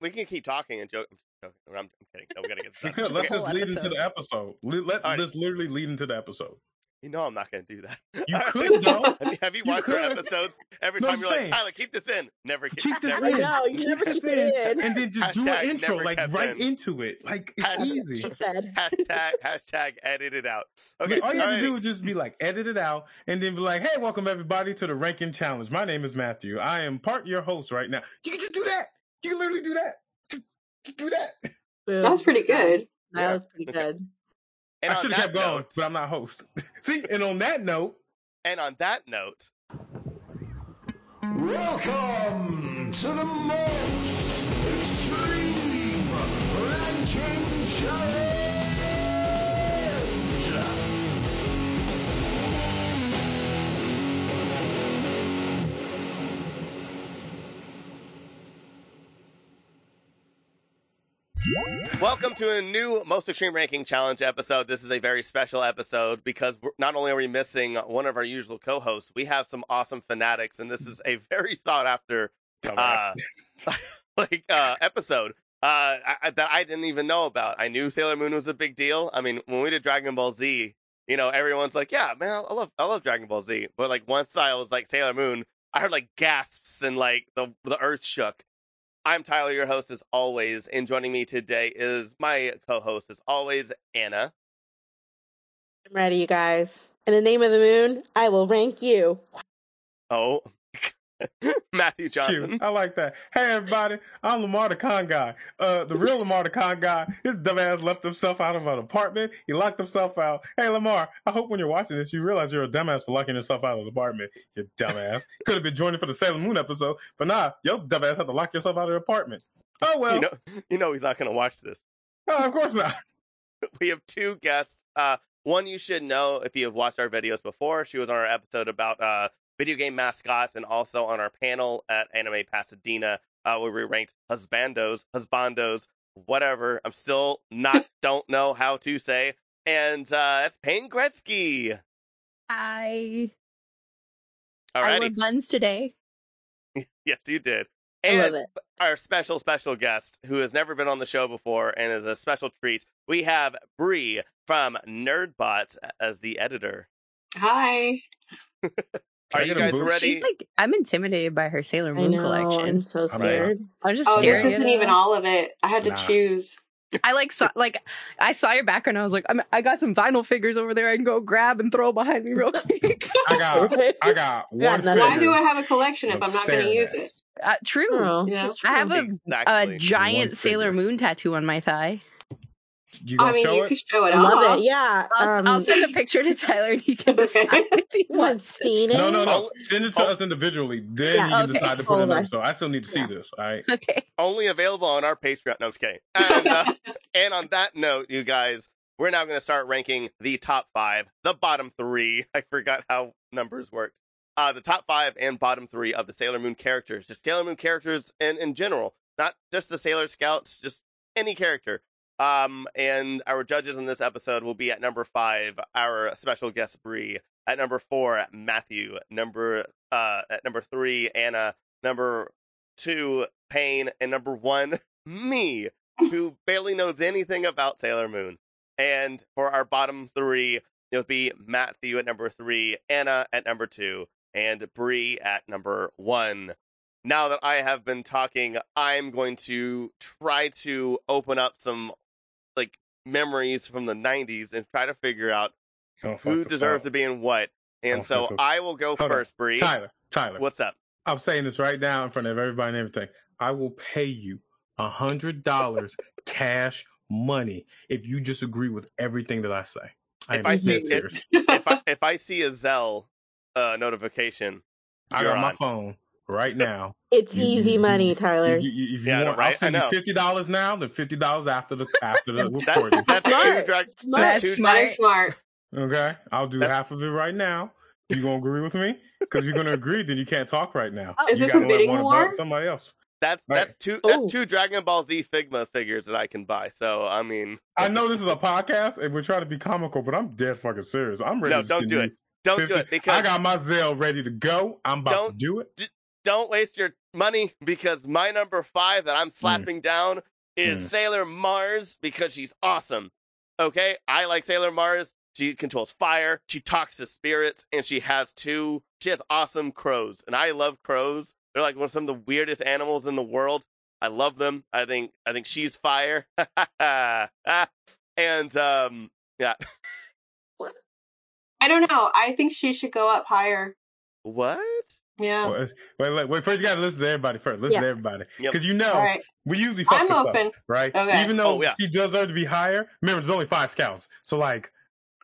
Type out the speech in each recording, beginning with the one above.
we can keep talking and joke. I'm, I'm, I'm kidding. No, we gotta get this done. Let Okay. this lead into the episode. Le- Let All right. this literally lead into the episode. You know I'm not gonna do that. You could though. Have you, have you You watched our episodes? Every No, time I'm you're like. Tyler, keep this in. Never keep, Keep this never, in. know, you never this keep it in. and then just do an intro like right in. into it. Like it's Hashtag- easy. She said. hashtag hashtag edit it out. Okay, Like, all you have alrighty. to do is just be like, edit it out, and then be like, "Hey, welcome everybody to the ranking challenge. My name is Matthew. I am part your host right now. You can just do that. You can literally do that. Just, just do that. Boom. That's pretty good. That Yeah. was pretty good. And I should have that kept going, note- but I'm not host. See, and on that note, And on that note, Welcome to the most extreme ranking challenge. Welcome to a new Most Extreme Ranking Challenge episode. This is a very special episode because we're, not only are we missing one of our usual co-hosts, we have some awesome fanatics, and this is a very sought after uh, like uh, episode uh, I, that I didn't even know about. I knew Sailor Moon was a big deal. I mean, when we did Dragon Ball Z, you know, everyone's like, "Yeah, man, I love, I love Dragon Ball Z." But like once I was like Sailor Moon, I heard like gasps and like the the earth shook. I'm Tyler, your host as always, and joining me today is my co-host as always, Anna. I'm ready, you guys. In the name of the moon, I will rank you. Oh, Matthew Johnson. Cute. I like that. Hey everybody, I'm Lamar the Con guy. Uh, the real Lamar the Con guy. His dumbass left himself out of an apartment. He locked himself out. Hey Lamar, I hope when you're watching this, you realize you're a dumbass for locking yourself out of the apartment. You dumbass. Could have been joining for the Sailor Moon episode, but nah, your dumbass had to lock yourself out of the apartment. Oh well. You know, you know he's not going to watch this. Oh, of course not. we have two guests. Uh, one you should know if you have watched our videos before. She was on our episode about uh, video game mascots and also on our panel at Anime Pasadena uh, where we ranked husbandos, husbandos, whatever. I'm still not don't know how to say. And uh, that's Payne Gretzky. I I wore buns today. yes, you did. I love And it. our special, special guest who has never been on the show before and is a special treat. We have Bree from Nerdbot as the editor. Hi. Are you guys boost? ready? She's like I'm intimidated by her Sailor Moon know. I'm collection. so I'm scared. I'm just Oh, this isn't even all of it. I had to Nah. choose. I like saw like I saw your background. I was like, I'm, I got some vinyl figures over there. I can go grab and throw behind me real quick. I got I got one nothing. Why do I have a collection if I'm I'm not going to use it? uh, true. Oh, Yeah. that's I have a, Exactly. a giant Sailor figure. Moon tattoo on my thigh. You gonna I mean, show you it? could show it I off. love it. Yeah. I'll, um, I'll send a picture to Tyler and he can Okay. decide if he wants to. seen it? No, no, no. Send it to oh. us individually. Then Yeah, you can okay. decide to put it in Hold the on. episode. I still need to see Yeah. this. All right. Okay. Only available on our Patreon. No, I'm just kidding. And, uh, and on that note, you guys, we're now going to start ranking the top five, the bottom three. I forgot how numbers worked. Uh, the top five and bottom three of the Sailor Moon characters, just Sailor Moon characters and in general, not just the Sailor Scouts, just any character. Um, and our judges in this episode will be at number five, our special guest Bree. At number four, Matthew. Number uh, at number three, Anna. Number two, Payne, and number one, me, who barely knows anything about Sailor Moon. And for our bottom three, it'll be Matthew at number three, Anna at number two, and Bree at number one. Now that I have been talking, I'm going to try to open up some like memories from the 90s and try to figure out Don't who deserves to be in what. And Don't so this- I will go Hold first, Bree. Tyler, Tyler. What's up? I'm saying this right now in front of everybody and everything. I will pay you a hundred dollars cash money if you just agree with everything that I say. I If I see serious. if I if I see a Zelle uh, notification, I got my phone right now. It's You- easy you- money, Tyler. You- you- if you Yeah, I know, want, right? I'll send you fifty dollars now, then fifty dollars after the after the that, recording. that's two Smart. drag. Smart. That's That's two. smart. Smart. Okay, I'll do That's- half of it right now. You gonna agree with me? Because you're gonna agree, then you can't talk right now. Oh, Is you this a bidding one war? somebody else. That's Right. that's two. That's Ooh. two Dragon Ball Z Figma figures that I can buy. So I mean, I know this is a podcast and we're trying to be comical, but I'm dead fucking serious. I'm ready No, to don't do it. don't 50 do it because I got my Zelle ready to go. I'm about to Don't- do it. Don't waste your money because my number five that I'm slapping down is Mm. Sailor Mars because she's awesome. Okay, I like Sailor Mars. She controls fire. She talks to spirits, and she has two. She has awesome crows, and I love crows. They're like one of some of the weirdest animals in the world. I love them. I think I think she's fire. and um, yeah, I don't know. I think she should go up higher. what? Yeah. Well, wait, wait, wait. First, you gotta listen to everybody first. Listen Yeah. to everybody Yep. because you know All right. we usually fuck I'm this up, open. right? Okay. Even though Oh, yeah. she deserves to be higher. Remember, there's only five scouts, so like,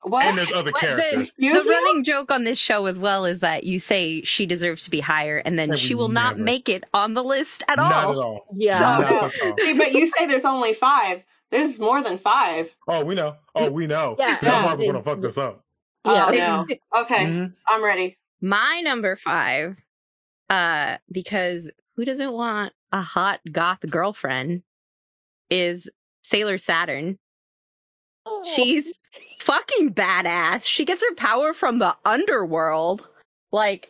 What? and there's other What characters. The Excuse me? running joke on this show as well is that you say she deserves to be higher, and then And she we will not make it on the list at Not all. at all. Yeah. So- Not no. at all. See, but you say there's only five. There's more than five. Oh, we know. Oh, we know. Yeah. Now Yeah. Marvel's gonna fuck this up. Yeah. Oh, no. Okay, Mhm. I'm ready. My number five, uh, because who doesn't want a hot goth girlfriend, is Sailor Saturn. She's fucking badass. She gets her power from the underworld. Like,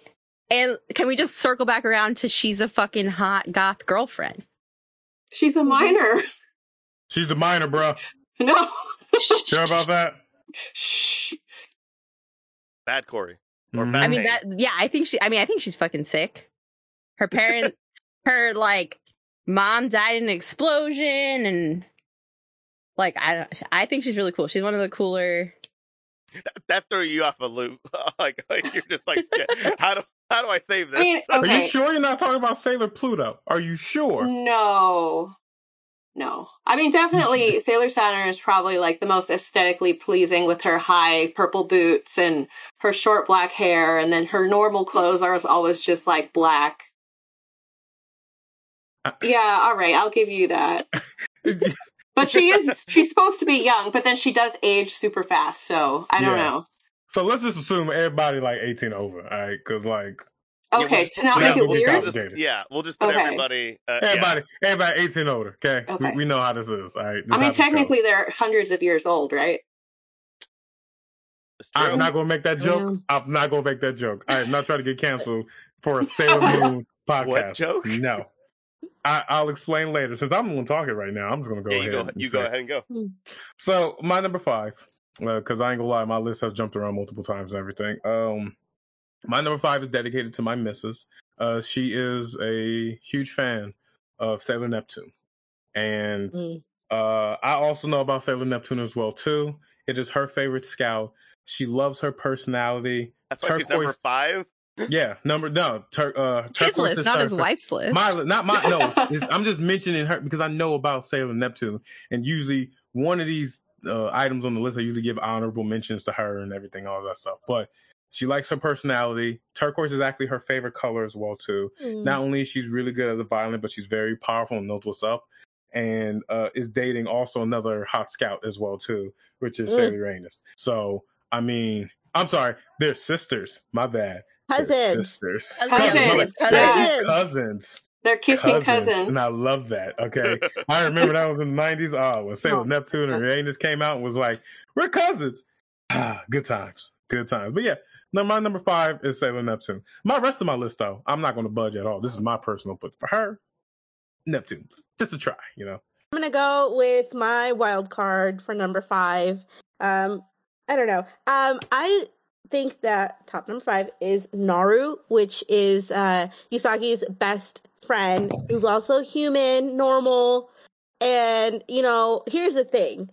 and can we just circle back around to she's a fucking hot goth girlfriend? She's a minor. She's the minor, bro. No. Sure about that? Shh. Bad Corey. Or Mhm. I mean that yeah, I think she I mean I think she's fucking sick. Her parent her like mom died in an explosion and like I don't I think she's really cool. She's one of the cooler that threw you off a loop. like, like you're just like, how do how do I save this? I mean, Are you sure you're not talking about Sailor Pluto? Are you sure? No. No. I mean, definitely Sailor Saturn is probably like the most aesthetically pleasing with her high purple boots and her short black hair, and then her normal clothes are always just like black. Uh, Yeah, all right, I'll give you that. But she is, she's supposed to be young, but then she does age super fast, so I don't Yeah. know. so let's just assume everybody like 18 over, all right? Because like Okay, we'll- to not make it have to be weird. We'll just- yeah, we'll just put Okay. everybody. Uh, yeah. everybody, everybody 18 older. Okay, Okay. We, we know how this is. All right. This I mean, how this technically they're hundreds of years old, right? I'm not gonna make that joke. I'm not gonna make that joke. I'm not trying to get canceled for a Sailor Moon podcast. What joke? No. I, I'll explain later. Since I'm the one talking right now, I'm just gonna go yeah, ahead. you go. and You go ahead and go. So my number five, because I ain't gonna lie, my list has jumped around multiple times and everything. Um, my number five is dedicated to my missus. Uh, she is a huge fan of Sailor Neptune, and Mm. uh, I also know about Sailor Neptune as well too. It is her favorite scout. She loves her personality. That's why she's number five. Yeah, number no, tur- uh, his list, is not her his wife's list. my not my no. it's- it's- I'm just mentioning her because I know about Sailor Neptune, and usually one of these uh, items on the list, I usually give honorable mentions to her and everything, all that stuff. But she likes her personality. Turquoise is actually her favorite color as well too. Mm. Not only is she's really good as a violin, but she's very powerful and knows what's up. And uh, is dating also another hot scout as well too, which is Mm. Sailor Uranus. So I mean, I'm sorry, they're sisters. My bad. They're Cousins. sisters. Cousins. Cousins. They're cousins They're kissing cousins. and I love that. Okay, I remember that was in the nineties. Oh, when Sailor Oh. Neptune and Uranus came out and was like, "We're cousins." Ah, good times, good times. But yeah, no, my number five is Sailor Neptune. My rest of my list, though, I'm not going to budge at all. This is my personal, but for her, Neptune, just a try. You know, I'm gonna go with my wild card for number five. Um, I don't know. Um, I think that top number five is Naru, which is uh Usagi's best friend, who's also human, normal. And you know, here's the thing: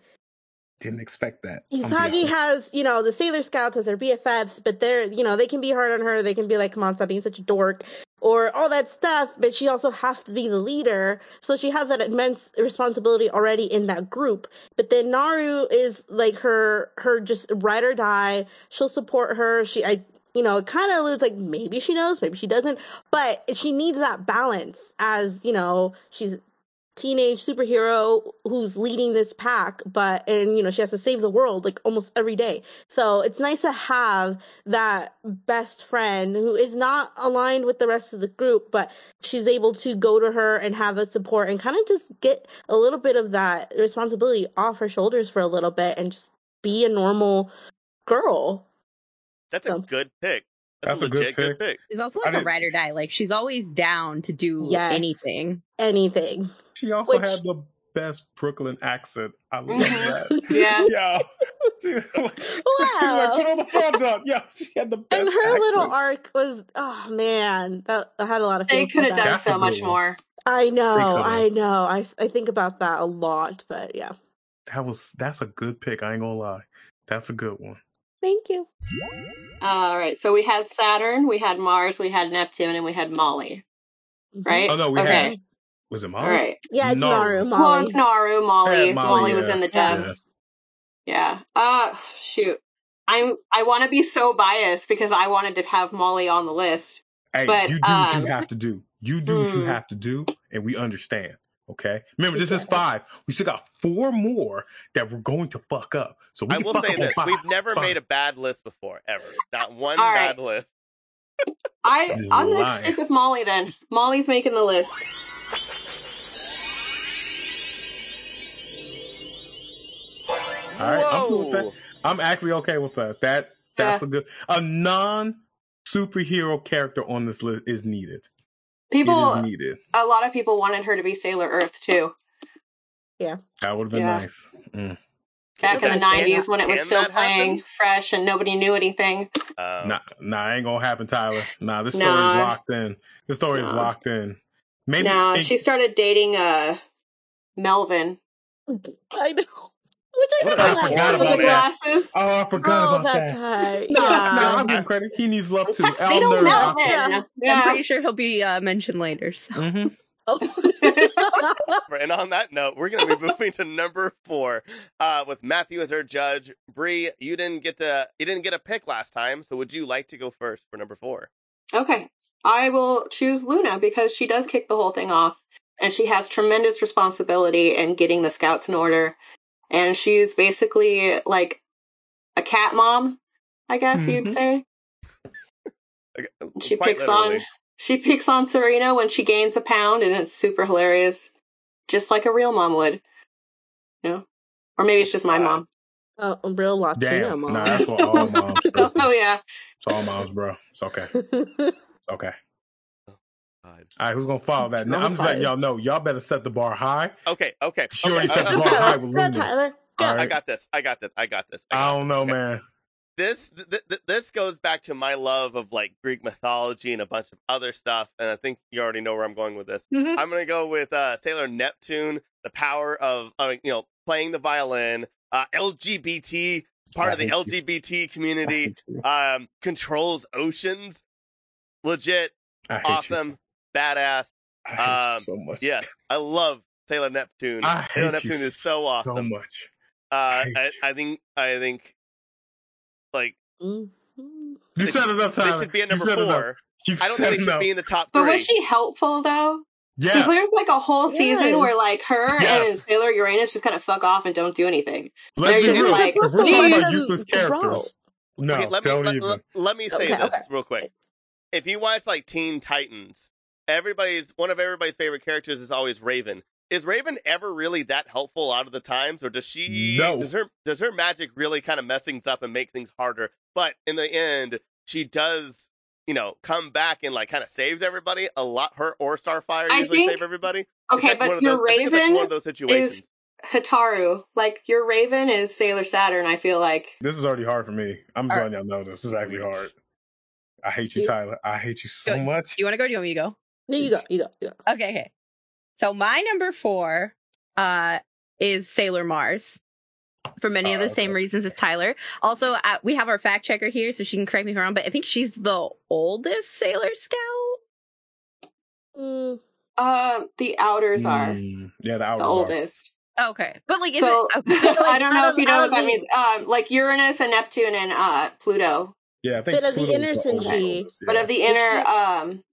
didn't expect that. Usagi has, you know, the Sailor Scouts as their BFFs, but they're, you know, they can be hard on her. They can be like, come on, stop being such a dork, or all that stuff. But she also has to be the leader, so she has that immense responsibility already in that group. But then Naru is like her, her just ride or die. She'll support her. She, I, you know, it kind of alludes like maybe she knows, maybe she doesn't, but she needs that balance as you know she's teenage superhero who's leading this pack but and you know she has to save the world like almost every day so it's nice to have that best friend who is not aligned with the rest of the group but she's able to go to her and have that support and kind of just get a little bit of that responsibility off her shoulders for a little bit and just be a normal girl That's a good pick. That's a good legit good pick. She's also like a didn't- ride or die. Like she's always down to do Yes. anything. Anything. She also Which- had the best Brooklyn accent. I love Mhm. that. Yeah. Yeah. She was like, she Wow. like, put on the front on. Yeah, she had the best. And her accent. little arc was, oh man, that I had a lot of. They feels could have done. That's so much one. more. I know. I know. I I think about that a lot, but yeah. That was that's a good pick. I ain't gonna lie. That's a good one. Thank you. All right. So we had Saturn, we had Mars, we had Neptune, and we had Molly. Right? Oh no, we okay. had was it Molly? All right. Yeah, it's Naru. Naru. Well, Molly. it's Naru, Molly. Yeah, Molly, Molly, was in the dub. Yeah. Uh shoot. I'm I want to be so biased because I wanted to have Molly on the list. Hey, But, you do what um, you have to do. You do what you hmm. have to do, and we understand. Okay. Remember, this is five. We still got four more that we're going to fuck up. So we I will say this: five. we've never Fine. made a bad list before, ever. Not one All bad right. list. I I'm gonna stick with Molly then. Molly's making the list. All right, I'm cool with that. I'm actually okay with that. That that's a good a non superhero character on this list is needed. People, it is needed. a lot of people wanted her to be Sailor Earth too. Yeah, that would have been Yeah. nice. Mm. Back in the '90s when it was still playing happen? fresh and nobody knew anything. Um, Nah, nah, ain't gonna happen, Tyler. Nah, this story Nah. is locked in. This story is locked in. Maybe now it- she started dating uh Melvin I know. Which I What forgot I about. forgot with about the that. glasses. Oh, I forgot Oh, about that, that. guy. Nah, yeah. nah, I'll give him credit. He needs love too. Tuxedo Elner, Melvin. Yeah. Yeah. I'm pretty sure he'll be uh, mentioned later. So. Mhm. And on that note, we're going to be moving to number four uh, with Matthew as our judge. Bree, you didn't get to you didn't get a pick last time, so would you like to go first for number four? Okay. I will choose Luna because she does kick the whole thing off and she has tremendous responsibility in getting the scouts in order. And she's basically like a cat mom, I guess Mhm. you'd say. She Quite picks literally. on she picks on Serena when she gains a pound and it's super hilarious. Just like a real mom would. You know? Or maybe it's just my Wow. Oh, a real Latino Damn. mom. Nah, that's what all moms oh yeah. It's all moms, bro. It's okay. Okay. God. All right, who's gonna follow that? Now, I'm just letting y'all know. Y'all better set the bar high. Okay, okay. She okay, already set the bar high with Luna. Tyler. Go. All I got this. I got this. I got this. I I don't know, Okay. man. this th- th- this goes back to my love of like Greek mythology and a bunch of other stuff, and I think you already know where I'm going with this. Mhm. I'm gonna go with uh, Sailor Neptune, the power of uh, you know playing the violin, uh, LGBT part I of the hate you. LGBT community, um, controls oceans, legit, awesome. You. I hate Um, so much. Yes, I love Sailor Neptune. I Sailor hate you Neptune is so awesome. so much. uh, I I. I think I think like Mhm. You They set it up, they should be at number set four. You I don't set think they should be in the top Three. But was she helpful though? Yes. There's like a whole season Yes. where like her and Yes. Sailor Uranus just kind of fuck off and don't do anything. Let's they're just like, if we're talking about useless of the bro? characters, no, okay, let me don't let, even. let- let me say Okay, this okay. real quick. If you watch like Teen Titans, everybody's one of everybody's favorite characters is always Raven. Is Raven ever really that helpful a lot of the times, or does she? No. Does her does her magic really kind of mess things up and make things harder? But in the end, she does, you know, come back and like kind of saves everybody a lot. Her or Starfire I usually think- save everybody. Okay, like one but of your those, I think it's like Raven one of those situations. is Hotaru. Like your Raven is Sailor Saturn. I feel like. This is already hard for me. I'm just All letting y'all know this is actually hard. I hate you, You- Tyler. I hate you so Go- much. Do you want to go? Or do you want me to go? No, you go. You go. You go. Okay, okay. So my number four uh is Sailor Mars. For many of Oh, the same reasons as Tyler. Also, uh, we have our fact checker here, so she can correct me if I'm wrong. But I think she's the oldest Sailor Scout. Mm, Um, the outers are Mm, yeah, the hours the are. oldest. Okay, but like, is So it? Okay. I don't know out if you know what that means. Um, like Uranus and Neptune and uh Pluto, Yeah, I think Bit of the inner oldest, Senshi. oldest, but of the inner, um,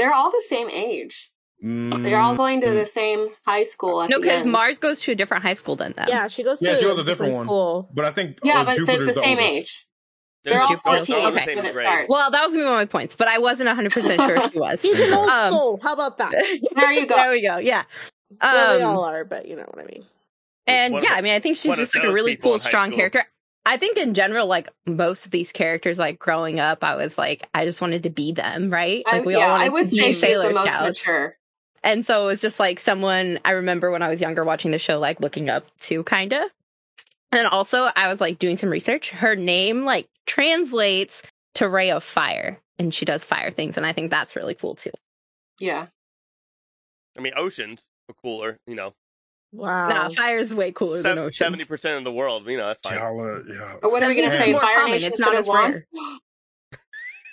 they're all the same age. They're all Mm, going to mm. the same high school. At no, because. Mars goes to a different high school than them. yeah, she goes Yeah, to she goes to a different one. school. But I think Yeah, uh, but Jupiter's they're the same oldest. age. There's They're all Jupiter's 14 all the okay. when it starts. Well, that was gonna be one of my points, but I wasn't 100 percent sure she was. He's an old Um, soul. How about that? There you go. There we go. Yeah. well, they Um, all are, but you know what I mean. And yeah, I mean, I think she's just like a really cool, in high strong school. character. I think in general, like most of these characters, like growing up, I was like, I just wanted to be them, right? Like I, we yeah, all wanted I would to be say she's Sailor the most Scouts. mature. And so it was just like someone I remember when I was younger watching the show, like looking up to kind of. And also, I was like doing some research. Her name like translates to Ray of Fire, and she does fire things. And I think that's really cool too. Yeah. I mean, oceans are cooler. You know, Wow. Nah, fire is way cooler than oceans. seventy percent of the world. You know, that's fine. Y'all, yeah. Or what are we gonna say? it's Fire common. Nation It's not as have rare.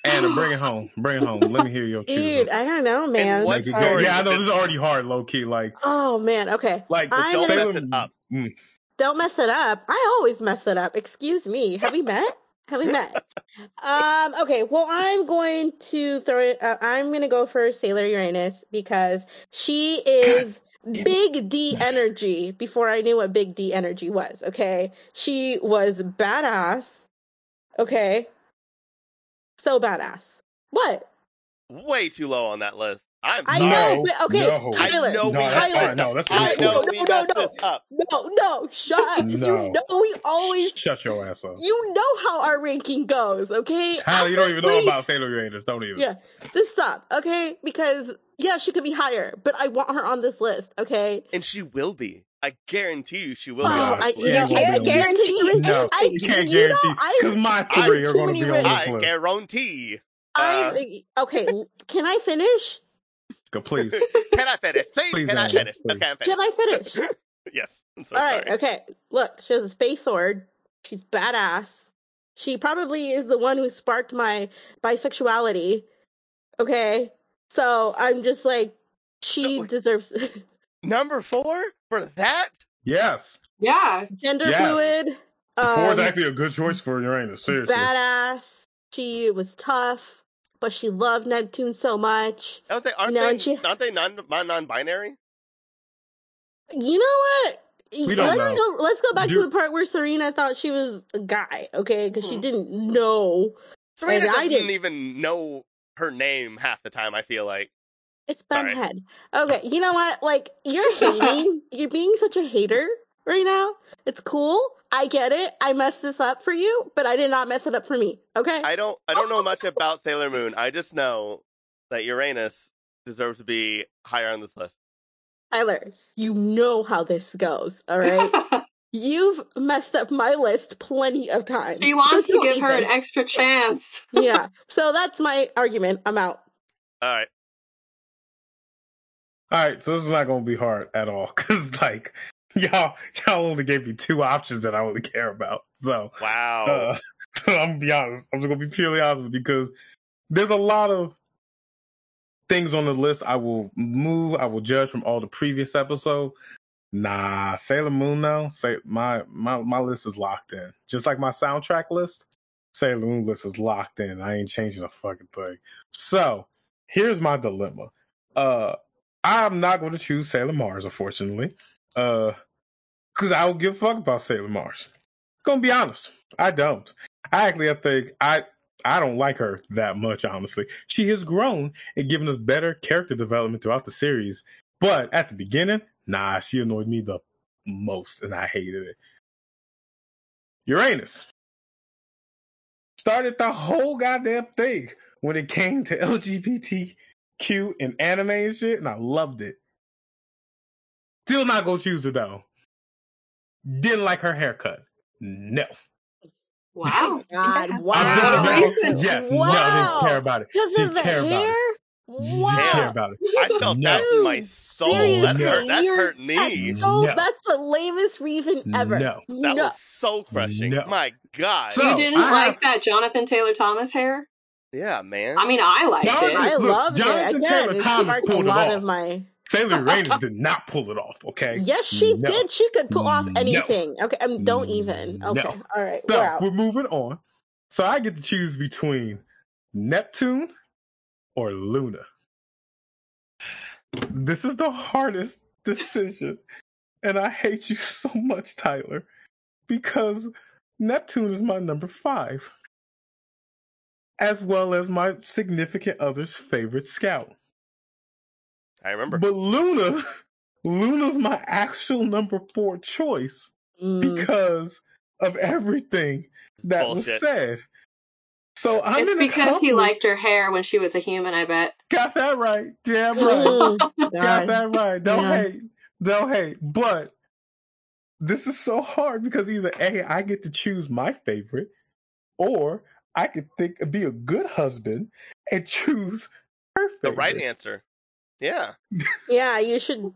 Anna, bring it home. Bring it home. Let me hear your Dude, choose. I don't know, man. what Like, story yeah, I know this- this is already hard, low key. Like, Oh man. Okay. like I'm Don't gonna- mess it up. Mm. Don't mess it up. I always mess it up. Excuse me. Have we met? Have we met? um. Okay. Well, I'm going to throw it. Uh, I'm going to go for Sailor Uranus because she is Big D energy. Before I knew what Big D energy was. Okay. She was badass. Okay. So badass. What? Way too low on that list. I'm I sorry. know, but okay, no. Tyler. I know No, messed that's fine. No, that's I know cool. no, no, no. this up. No, no, shut up. 'cause No. You know we always Shut your ass up. you know how our ranking goes, okay? Tyler, you don't even know about Sailor Uranus. Don't even. Yeah, just stop, okay? Because yeah, she could be higher, but I want her on this list, okay? And she will be. I guarantee you, she will Oh, be. I, this you know, ain't I be on this guarantee you. No, I, you can't know, guarantee I, because my I three have are too going to many be on risks. this I list. guarantee. I, uh, okay. Can I finish? Go, please. Can I finish? Please, Please, can I finish? please. Okay, I'm finished. Can. I finish? Yes. I'm so All right, sorry. okay. Look, she has a space sword. She's badass. She probably is the one who sparked my bisexuality. Okay, so I'm just like, she No. deserves Number four for that? Yes. Yeah. gender Yes. fluid. Four is Um, actually a good choice for Uranus. Seriously. badass. She was tough, but she loved Neptune so much. I was like, aren't No, they, and she- aren't they non, non-binary? You know what? We don't let's know. go. Let's go back Do- to the part where Serena thought she was a guy. Okay, because she Hmm. didn't know. Serena And I doesn't didn't- even know her name half the time, I feel like. It's Sorry. Benhead. Okay, you know what? Like you're hating. you're being such a hater right now. It's cool. I get it. I messed this up for you, but I did not mess it up for me. Okay. I don't I don't know much about Sailor Moon. I just know that Uranus deserves to be higher on this list. Tyler, you know how this goes. All right. You've messed up my list plenty of times. she wants So to don't give her an extra chance. yeah. So that's my argument. I'm out. All right. All right, so this is not going to be hard at all because, like, y'all, y'all only gave me two options that I only care about. So, Wow. uh, so I'm gonna be honest. I'm just gonna be purely honest with you because there's a lot of things on the list I will move. I will judge from all the previous episode. Nah, Sailor Moon though. Say my my my list is locked in. Just like my soundtrack list, Sailor Moon list is locked in. I ain't changing a fucking thing. So here's my dilemma. Uh, I'm not going to choose Sailor Mars, unfortunately. Uh, because I don't give a fuck about Sailor Mars. Gonna be honest, I don't. I actually I think I I don't like her that much. Honestly, she has grown and given us better character development throughout the series. But at the beginning, nah, she annoyed me the most, and I hated it. Uranus started the whole goddamn thing when it came to LGBTQ and anime and shit, and I loved it. Still not gonna choose her though. Didn't like her haircut. No. Wow. Oh, God, wow. didn't, Wow. no, yeah, no, didn't care about it. Because Didn't of the care about hair? it. Didn't care about it. I felt No. that in my soul. That hurt, that hurt me. That's so No. that's the lamest reason ever. No. That no. was soul crushing. No. My God. So- you didn't I like have- that Jonathan Taylor Thomas hair? yeah, man. I mean, I liked Jonathan- it. I Look, loved Jonathan. Again, Taylor Thomas sparked a pulled it lot off. of my. Sailor Uranus did not pull it off, okay? Yes, she No. did. She could pull off No. anything. Okay, um, don't even. No. Okay, all right, So we're out. we're moving on. So I get to choose between Neptune or Luna. This is the hardest decision. And I hate you so much, Tyler, because Neptune is my number five, as well as my significant other's favorite scout. I remember. But Luna, Luna's my actual number four choice Mm, because of everything that was said. So I'm it's in because he liked her hair when she was a human, I bet. Got that right. Damn right. Mm, Got that right. Don't Yeah. hate. Don't hate. But this is so hard because either A, I get to choose my favorite, or I could think be a good husband and choose her The right answer. Yeah. Yeah, you should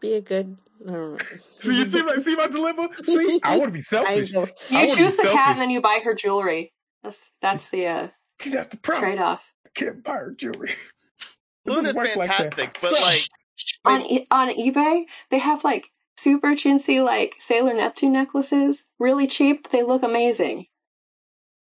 be a good. I don't. So you see my see my dilemma? See, I want to be selfish. I You wanna be choose the cat and then you buy her jewelry. That's that's the uh, See, that's the problem. trade off. Can't buy her jewelry. It Luna's work like fantastic, but like On e- on eBay, they have like super chintzy like Sailor Neptune necklaces, really cheap. They look amazing.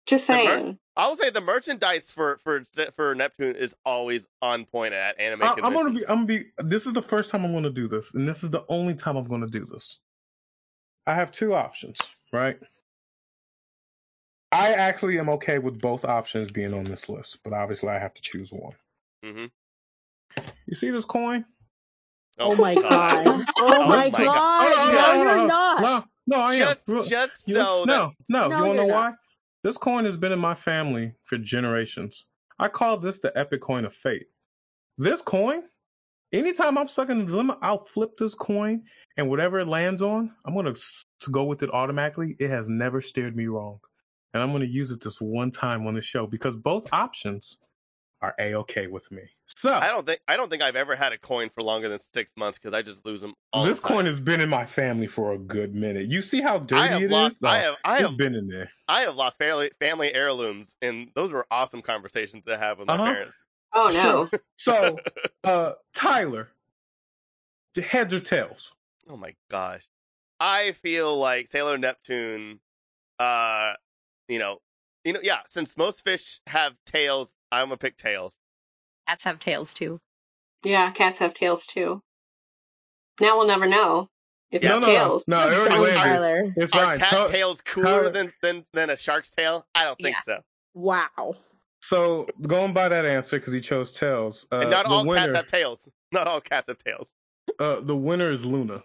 Just saying. I will say the merchandise for for for Neptune is always on point at anime I, I'm gonna be. I'm gonna be. This is the first time I'm gonna do this, and this is the only time I'm gonna do this. I have two options, right? I actually am okay with both options being on this list, but obviously I have to choose one. Mhm. You see this coin? oh my god. Oh, Oh my my god. God. No, no, you're not. No, no, I am. Just Real- just You- know that no, no, No, You want to know you're why? This coin has been in my family for generations. I call this the epic coin of fate. This coin, anytime I'm stuck in a dilemma, I'll flip this coin, and whatever it lands on, I'm gonna go with it automatically. It has never steered me wrong, and I'm gonna use it this one time on the show because both options are a okay with me. So I don't think I don't think I've ever had a coin for longer than six months because I just lose them all this the time. coin has been in my family for a good minute. You see how dirty I have it is? lost. I Oh, have. I have. been in there. I have lost family family heirlooms, and those were awesome conversations to have with my Uh-huh. parents. Oh no. So, uh, Tyler, the heads or tails? Oh my gosh. I feel like Sailor Neptune uh you know you know yeah, since most fish have tails, I'm gonna pick tails. Cats have tails too. Yeah, cats have tails too. Now we'll never know if Yeah. no, it's no, tails. no, no. It already Done, landed. Tyler. It's Are fine. cat Tyler- tails cooler Tyler- than, than than a shark's tail? I don't think Yeah. so. Wow. So going by that answer because he chose tails. Uh, and not all winner, cats have tails. Not all cats have tails. uh, the winner is Luna.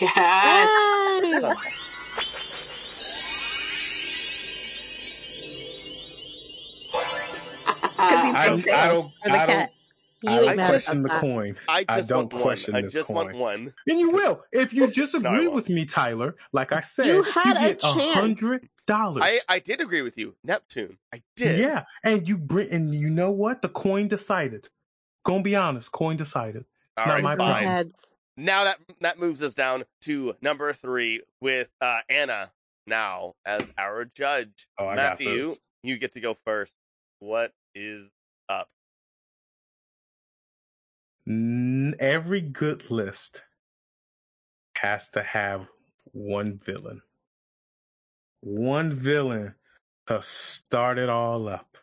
Yes. I- so I don't- for the I don't- cat. You I ain't don't question the that. coin, I I just don't want question one. I this just want one. and you will if you disagree won't. with me, Tyler. Like I said, You had a get chance. hundred dollars. I, I did agree with you. Neptune. I did. Yeah, and you bring, and you know what? The coin decided. Gonna be honest, coin decided. It's All not right, my Go fine. problem. Now that that moves us down to number three with uh, Anna now as our judge. Oh, I got Matthew, you get to go first. What is up? Every good list has to have one villain. One villain to start it all up.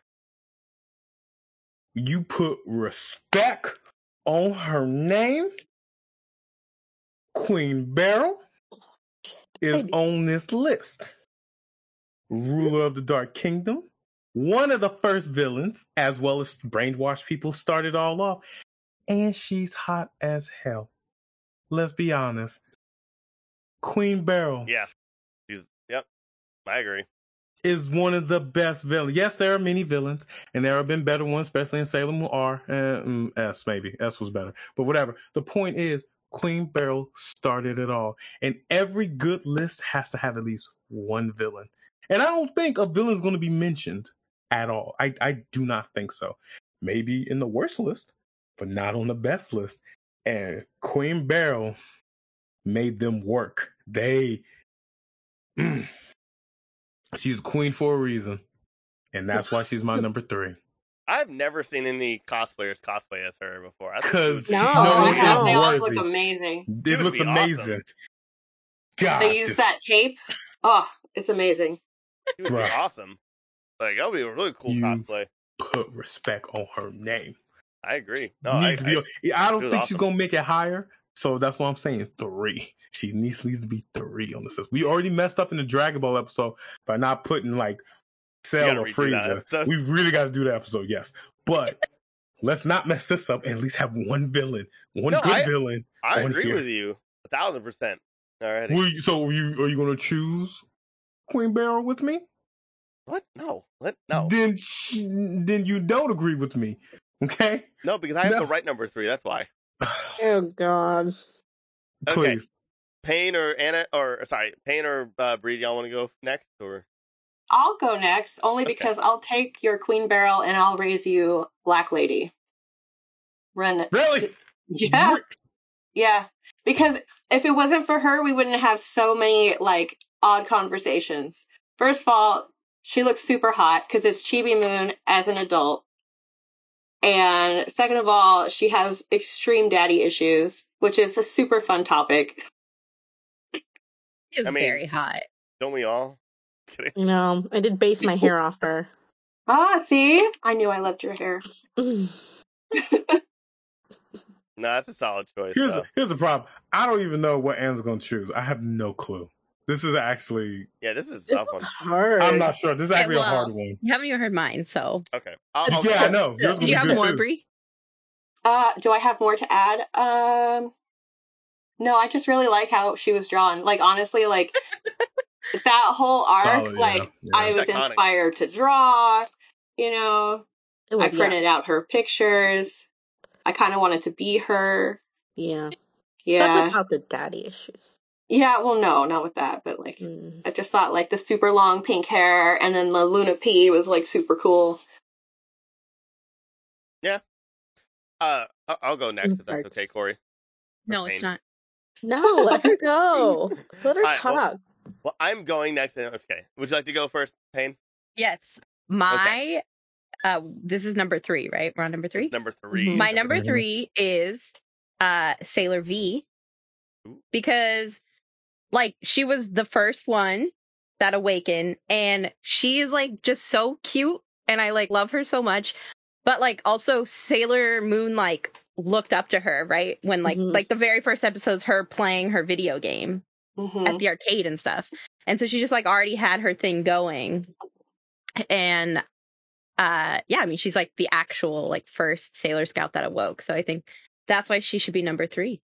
You put respect on her name. Queen Beryl oh, is on this list. Ruler of the Dark Kingdom, one of the first villains, as well as brainwashed people, started all off. And she's hot as hell. Let's be honest. Queen Beryl Yeah, she's. Yep, I agree. is one of the best villains. Yes, there are many villains, and there have been better ones, especially in Salem R and mm, S. Maybe S was better, but whatever. The point is, Queen Beryl started it all, and every good list has to have at least one villain. And I don't think a villain is going to be mentioned at all. I I do not think so. Maybe in the worst list, but not on the best list. And Queen Beryl made them work. They. Mm, She's queen for a reason, and that's why she's my number three. I've never seen any cosplayers cosplay as her before. I think she 'Cause would- she No, knows I it have. it's They all look amazing. It would looks amazing. awesome. God, They use just- that tape. Oh, it's amazing. she would be awesome. Like that would be a really cool You- cosplay. put respect on her name. I agree. No, I, to be. I- I, don't think she's gonna make it higher, so that's why I'm saying three. She needs, needs to be three on the list. We already messed up in the Dragon Ball episode by not putting like Cell or Frieza. We really got to do that episode, yes. But let's not mess this up and at least have one villain, one No, good I- villain. I agree here. with you a thousand percent. All right. So are you are you gonna choose Queen Beryl with me? What? No. What? No. Then then you don't agree with me. Okay? No, because I have No. the right number three. That's why. Oh God. Okay. Please. Payne or Anna, or sorry, Payne or uh, Breed, y'all want to go next? Or I'll go next, only Okay. because I'll take your Queen Beryl and I'll raise you Black Lady. Run. Really? Yeah. Re- Yeah. Because if it wasn't for her, we wouldn't have so many like odd conversations. First of all, she looks super hot because it's Chibi Moon as an adult. And second of all, she has extreme daddy issues, which is a super fun topic. Is I mean- very hot. don't we all? Kidding. You know, I did base my hair off her. Ah, see? I knew I loved your hair. No, that's a solid choice. Here's though. the, here's the problem. I don't even know what Anne's going to choose. I have no clue. This is actually. yeah, this is a This tough one. hard. I'm not sure. This is actually a well, hard one. You haven't even heard mine, so Okay. I'll, I'll yeah, I know. Yours do you have more, too. Bree? Uh, do I have more to add? Um, no, I just really like how she was drawn. Like, honestly, like that whole arc, Oh, yeah, like yeah. I It's was iconic. inspired to draw. You know, I yeah. printed out her pictures. I kind of wanted to be her. Yeah. Yeah, That's about the daddy issues. Yeah. Well, no, not with that, but like, Mm. I just thought like the super long pink hair, and then the Luna P was like super cool. Yeah. Uh, I- I'll go next if that's okay, Corey. No, it's not. No, let her go. Let her Alright, well- talk. Well, I'm going next. and- Okay. Would you like to go first, Payne? Yes. My uh this is number three, right? We're on number three. is number 3 Mhm. My number three is uh Sailor V. Because like she was the first one that awakened and she is like just so cute and I like love her so much. But like also Sailor Moon like looked up to her, right? When like Mhm. like the very first episode's her playing her video game hmm at the arcade and stuff. And so she just like already had her thing going. And uh yeah, I mean she's like the actual like first Sailor Scout that awoke. So I think that's why she should be number 3.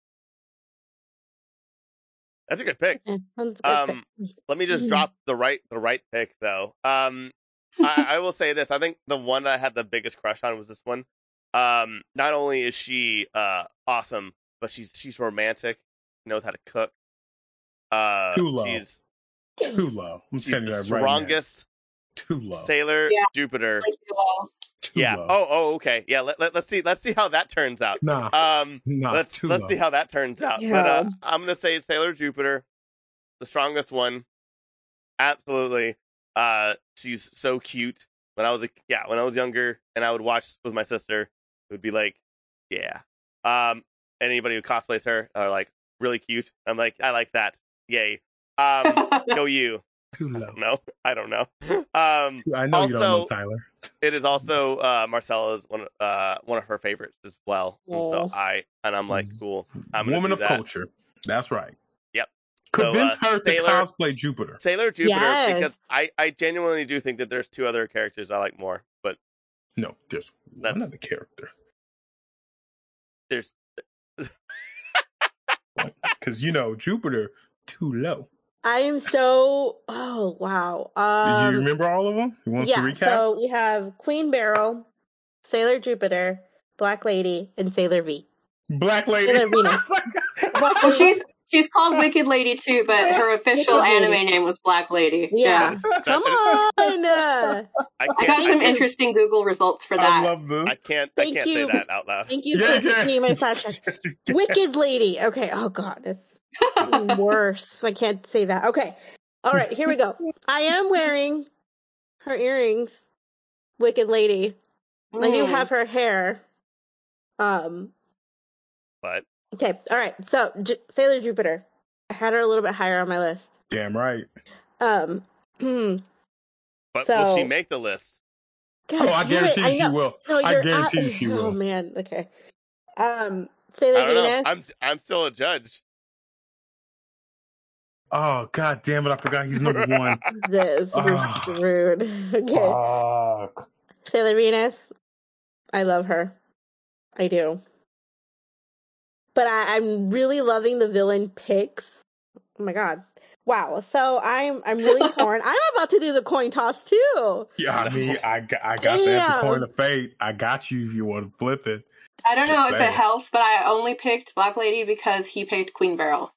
That's a good pick. Yeah, that's a good Um, pick. Let me just Mhm. drop the right the right pick though. Um, I, I will say this. I think the one that I had the biggest crush on was this one. Um, not only is she uh awesome, but she's she's romantic. Knows how to cook. Uh, Too low. she's Too low. I'm she's the that right now. strongest Too low. Sailor Yeah. Jupiter. Like, uh, Too yeah. low. Oh, oh, okay. Yeah. Let, let, let's see. Let's see how that turns out. Nah. Um, nah. let's too let's low. see how that turns out. But uh, Yeah. I'm gonna say Sailor Jupiter, the strongest one. Absolutely. Uh, she's so cute. When I was a yeah, when I was younger, and I would watch with my sister, it would be like, yeah. Um, anybody who cosplays her are like really cute. I'm like, I like that. Yay. Um, go you. Too low. No, I don't know. Um, I know you don't know Tyler. it is also uh Marcella's one uh one of her favorites as well. And so I and I'm like, Mm. cool. I'm gonna Woman of that. culture. That's right. Yep. So, Convince uh, her to Sailor- cosplay Jupiter. Sailor Jupiter Yes. because I I genuinely do think that there's two other characters I like more, but No, there's one That's- other character. there's Because you know Jupiter too low. I am so. Oh wow. Did Um, you remember all of them? You want yeah. to recap? So we have Queen Beryl, Sailor Jupiter, Black Lady, and Sailor V. Black lady. Sailor Venus. well, she's she's called Wicked Lady too, but her official Wicked Lady. anime name was Black Lady. Yeah. That Come on. uh, I I got some can't- interesting Google results for that. I that. love I can't I Thank can't you. say that out loud. Thank you Yeah, for yeah. my flashback. Wicked Lady. Okay. Oh God, that's even worse. I can't say that. Okay. All right. Here we go. I am wearing her earrings. Wicked Lady. I do Mm. have her hair. Um. But Okay. All right. So J- Sailor Jupiter. I had her a little bit higher on my list. Damn right. Um. hmm. but will she make the list? God Oh, I damn it, guarantee she know. will. No, I guarantee out- you she will. Oh man. Okay. Um. I Sailor don't know. Venus. I'm I'm still a judge. Oh god damn it! I forgot he's number one. This we're Ah. screwed. Okay. Fuck. Sailor Venus. I love her. I do. But I, I'm really loving the villain picks. Oh my god. Wow. So I'm I'm really torn. I'm about to do the coin toss too. Yeah, I mean, I got, I got the Damn. empty coin of fate. I got you if you want to flip it. I don't know if it saying. helps, but I only picked Black Lady because he picked Queen Beryl.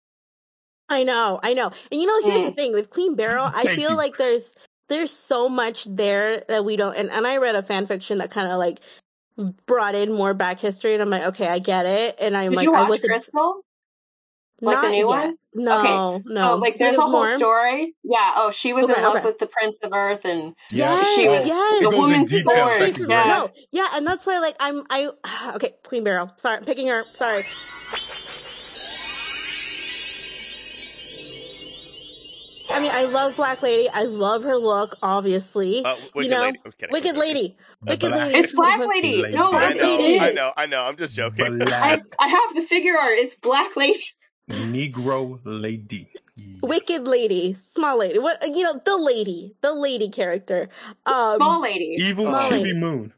I know, I know. And you know, here's the Mm. thing with Queen Beryl, I feel you. like there's there's so much there that we don't and, and I read a fan fiction that kind of like brought in more back history and I'm like, okay, I get it. And I'm Did like you I watch wasn't Crystal? Like the not new yet. one? No, no. So like there's a whole more? story. Yeah, oh she was Okay, in love okay. with the Prince of Earth and Yes, she was yes. The woman's detail, born. Yeah. Grace. No, yeah, and that's why like I'm I okay, Queen Beryl. Sorry, I'm picking her. Sorry. I mean, I love Black Lady. I love her look, obviously. Uh, Wicked know, Lady. I'm kidding, Wicked. Lady. Wicked Black Lady. It's Black Lady. Lady. No, I Black know, Lady. I know, I know. I'm just joking. I, I have the figure art. It's Black Lady. Negro lady. Yes. Wicked Lady. Small lady. What you know, the lady. The lady character. Um Small lady. Evil Oh. Chibi Moon.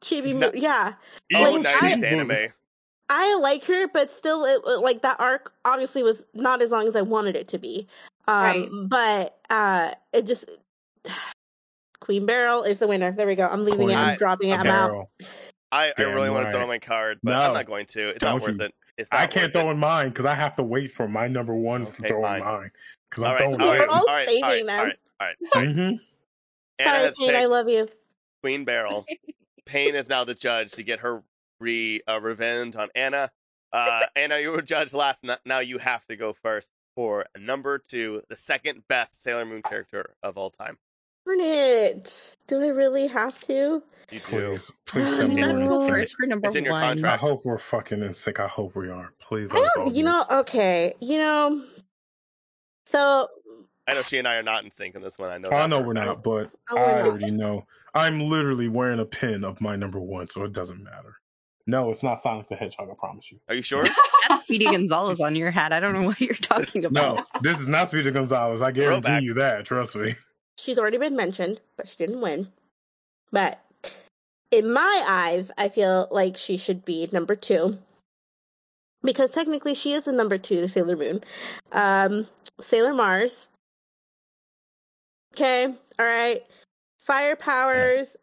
Chibi No. Mo- yeah. Evil Like, 90s I- anime. I like her, but still, it like that arc obviously was not as long as I wanted it to be. Um, Right. But uh, it just Queen Beryl is the winner. There we go. I'm leaving it. I'm Queen dropping it. I'm out. I, I Damn really want to right. throw my card, but No. I'm not going to. It's not Don't worth you. it. I can't throw it. in mine because I have to wait for my number one for Okay, throwing fine. mine. Because I'm right, throwing all right, We're it. all all right, saving all right, them. all right, all right. Sorry, has Payne. I love you. Queen Beryl. Payne is now the judge to get her re uh, revenge on Anna. Uh, Anna, you were judged last. n- Now you have to go first for number two, the second best Sailor Moon character of all time. Darn it. Do I really have to? You do. Please, please tell me gotta in go No. sync. first for number It's in your one. I hope we're fucking in sync. I hope we are. Please I let us all don't. You know. Okay. You know. So I know she and I are not in sync in this one. I know. Oh, I know for we're not, but Oh, I already know. I'm literally wearing a pin of my number one, so it doesn't matter. No, it's not Sonic the Hedgehog. I promise you. Are you sure? That's Speedy Gonzalez on your hat. I don't know what you're talking about. No, this is not Speedy Gonzalez. I guarantee Throwback. you that. Trust me. she's already been mentioned, but she didn't win. But in my eyes, I feel like she should be number two. Because technically she is a number two to Sailor Moon. Um, Sailor Mars. Okay, all right. Fire powers,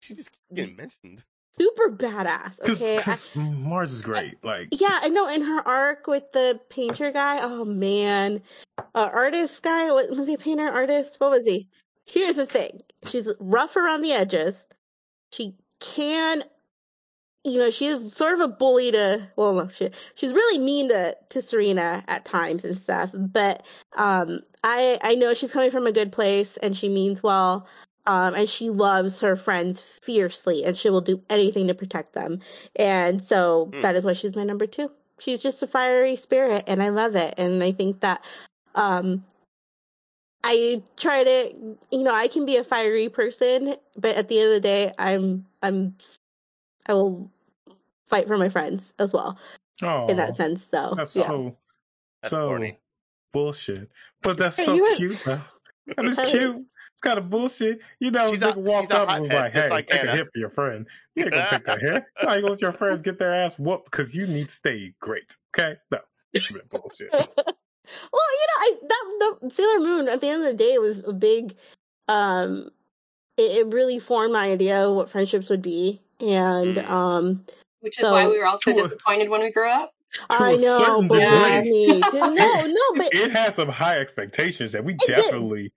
she just keeps getting mentioned. Super badass. Okay. I- Because Mars is great. Like, yeah, I know. In her arc with the painter guy, oh man, uh, artist guy. What was he? A painter, artist? What was he? Here's the thing: she's rough around the edges. She can, you know, she is sort of a bully to. Well, no, she she's really mean to to Serena at times and stuff. But um, I I know she's coming from a good place and she means well. Um, and she loves her friends fiercely, and she will do anything to protect them. And so Hmm. that is why she's my number two. She's just a fiery spirit, and I love it. And I think that um, I try to, you know, I can be a fiery person, but at the end of the day, I'm, I'm, I will fight for my friends as well oh, in that sense. So that's yeah, so, That's so corny. bullshit. But that's so you cute. Though. That is Hey. cute. It's kind of bullshit. You know, She's nigga a- walked she's a up and was hothead, like, "Hey, like take Anna." a hit for your friend." You ain't gonna take that hit. No, you gonna let your friends get their ass whooped because you need to stay great. Okay, no, it's been bullshit. well, you know, I that the Sailor Moon at the end of the day was a big, um, it, it really formed my idea of what friendships would be, and Mm. um, Which is So- why we were also To a- disappointed when we grew up. To I a know, certain believe degree. me, to, no, no, but it has some high expectations that we did. definitely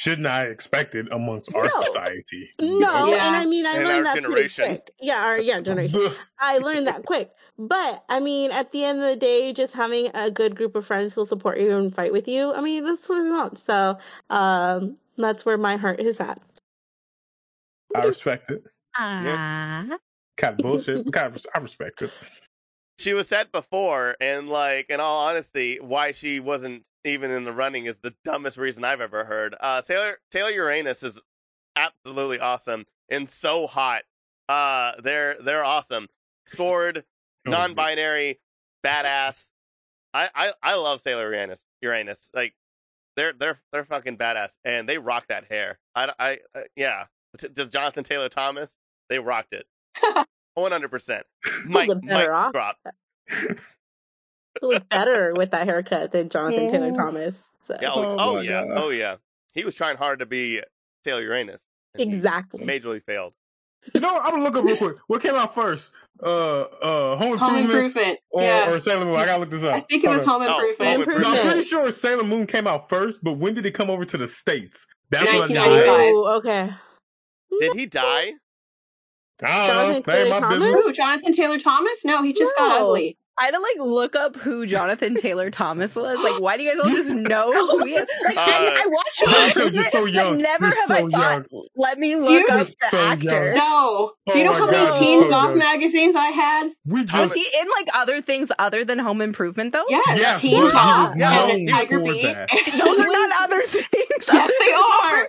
should not I expect it amongst our No. society. No, Yeah. and I mean I In our learned that pretty generation. quick. Yeah, our yeah generation. I learned that quick. But I mean, at the end of the day, just having a good group of friends who'll support you and fight with you. I mean, that's what we want. So um, that's where my heart is at. I respect it. Ah. Kind of bullshit. kind of, I respect it. She was said before, and like in all honesty, why she wasn't even in the running is the dumbest reason I've ever heard. Uh, Sailor Sailor Uranus is absolutely awesome and so hot. Uh, they're they're awesome. Sword, Oh, non-binary, badass. I, I I love Sailor Uranus. Uranus, like they're they're they're fucking badass, and they rock that hair. I I uh, yeah. To, to Jonathan Taylor Thomas, they rocked it. One hundred percent. Mic the better drop. look better with that haircut than Jonathan Taylor Thomas. So. Yeah, oh, Oh oh, yeah, God. oh yeah. He was trying hard to be Sailor Uranus. Exactly. Majorly failed. You know. I'm gonna look up real quick. What came out first? Uh, uh, Home Home Improvement, Improvement. or, yeah. or Sailor Moon? I gotta look this up. I think it was Hold on. Home Oh, Improvement. No, I'm pretty sure Sailor Moon came out first, but when did it come over to the states? That's what I need 1995. Oh, okay. Did he die? I don't Jonathan know. That Taylor my Thomas? Ooh, Jonathan Taylor Thomas? No, he just got ugly. I had to like look up who Jonathan Taylor Thomas was. Like, why do you guys all just know who he is? Like, Uh, I, I watched Tyler him. said you're so young. Never You're have I so thought. Let me look you- up You're the so actor. young. No. Do you Oh know my how many teen so goth good. magazines I had? We Thomas- Was he in like other things other than Home Improvement though? Yes. Yes, Teen but he was Top known and Tiger Beat. Those are not other things. yes, they are.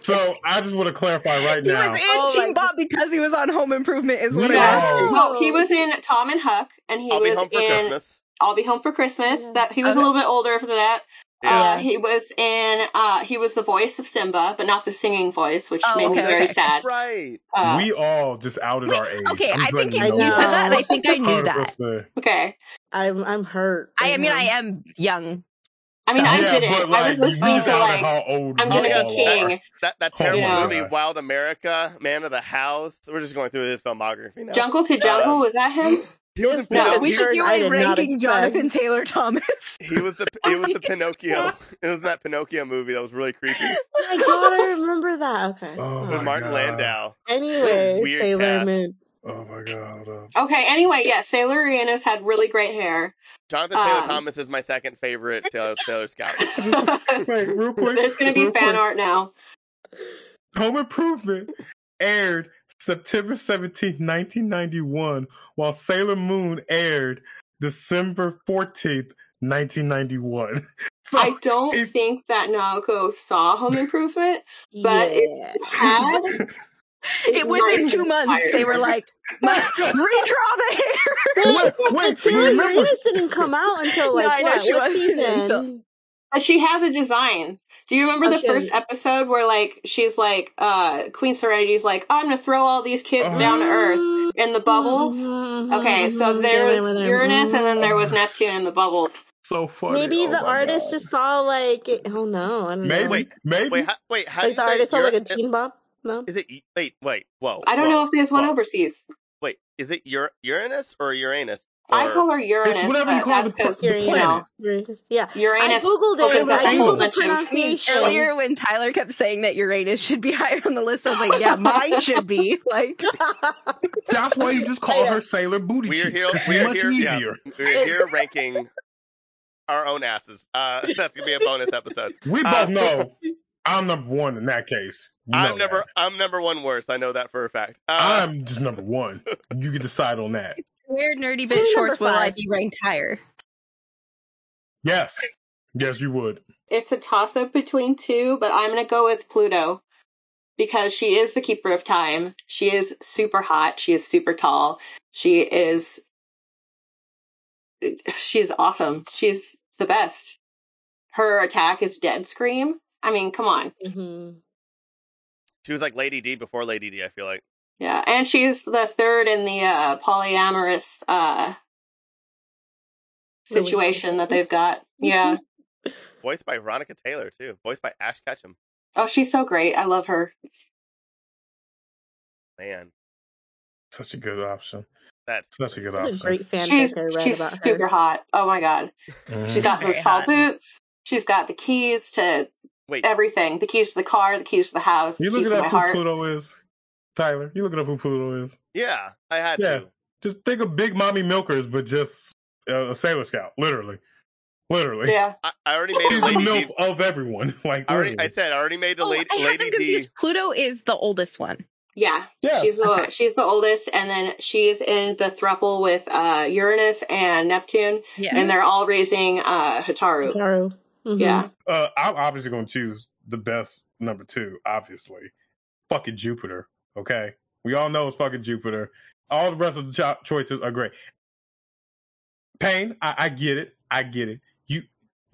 so. I just want to clarify right now. He was in Oh Teen Bob because he was on Home Improvement. Is what No. I'm asking. No, he was in Tom and Huck, and he I'll was be home for in Christmas. I'll Be Home for Christmas. Yeah. That he was Okay. a little bit older for that. Yeah. Uh, he was in. Uh, he was the voice of Simba, but not the singing voice, which Oh, made me very sad. Right. Uh, we all just outed our age. Okay, I'm I just think you, you you know. know. said that, and I think I knew that. okay. I'm I'm hurt. I, I mean. I am young. I mean, So- I yeah, didn't. but I like was we listening to outed like how old I'm gonna be king. are. That that terrible my movie, Wild America, Man of the House. We're just going through his filmography now. Jungle to Jungle Um, was that him? He was in Yes, No, we should do a did ranking. Jonathan Taylor Thomas. He was the he was the Pinocchio. It was that Pinocchio movie that was really creepy Oh my god, I remember that. Okay. Oh with Martin God. Landau. Anyway, Weird Sailor cast. Moon. Oh my god. hold Okay. Anyway, yeah, Sailor Uranus had really great hair. Jonathan Taylor Um, Thomas is my second favorite Taylor, Taylor Scout. up. Wait, real quick. There's gonna be fan quick. art now. Home Improvement aired September 17th, 1991, while Sailor Moon aired December 14th, 1991. So I don't if- think that Naoko saw Home Improvement. But it- yeah. Had It, within two months, inspired they were like, "Ma- redraw the hair. Wait, Wait, wait, but Taylor remember- didn't come out until like No, I know what? she what season? until- But she had the designs. Do you remember Oh, the she first episode where like she's like uh Queen Serenity's like, I'm gonna throw all these kids Oh. down to Earth in the bubbles? Mhm, Okay, so mhm, there was yeah, yeah. Uranus and then there was Mhm. Neptune in the bubbles. so funny. Maybe Oh the artist God. just saw like oh no, I don't maybe know. Wait, maybe Wait, how, wait, how do like you the say artist saw like a Ur- teen bob. No, Is it wait, wait, whoa? I don't whoa, know if there's one overseas. Wait, is it Ur- Uranus or Uranus? I call her Uranus. whatever you but call that's the 'cause, pla- the you planet. Uranus. Yeah, I Uranus googled opens it. up I a whole googled the pronunciation. Earlier, when Tyler kept saying that Uranus should be higher on the list, I was like, "Yeah, mine should be." Like, That's why you just call her Sailor Booty We're Cheeks. here. It's We're much here. Yeah, easier. we're here ranking our own asses. Uh, that's gonna be a bonus episode. We Uh, both know I'm number one in that case. You I'm know number. that. I'm number one worst. I know that for a fact. Uh, I'm just number one. You can decide on that. Where nerdy I'm bit shorts will I five. be ranked higher? Yes. Yes, you would. it's a toss up between two, but I'm gonna go with Pluto. Because she is the keeper of time. She is super hot. She is super tall. She is she's awesome. She's the best. Her attack is dead scream. I mean, come on. Mhm. she was like Lady D before Lady D. I feel like. Yeah, and she's the third in the uh, polyamorous uh, situation that they've got. Yeah. Voiced by Veronica Taylor too. Voiced by Ash Ketchum. Oh, she's so great. I love her. Man, Such a good option. that's Such a good What a option. great fan she's I she's about super her. hot. Oh my god. She's got those Very tall hot. boots. She's got the keys to wait. everything. The keys to the car, the keys to the house, You keys looking to my who heart. Pluto is? Tyler, you looking up who Pluto is? Yeah, I had Yeah. to. Just think of Big Mommy Milkers, but just uh, a Sailor Scout, literally. Literally. Yeah. I, I already made She's a the Lady MILF D. of everyone. Like, I already. I said I already made a Oh, lady, I have Lady them D. confused. Pluto is the oldest one. Yeah. Yes. She's the Okay. she's the oldest and then she's in the thruple with uh Uranus and Neptune Yeah. and they're all raising uh Hotaru. Taru. Mhm. Yeah. Uh, I'm obviously going to choose the best number two, obviously. Fucking Jupiter, okay? We all know it's fucking Jupiter. All the rest of the cho- choices are great. Payne, I, I get it. I get it. You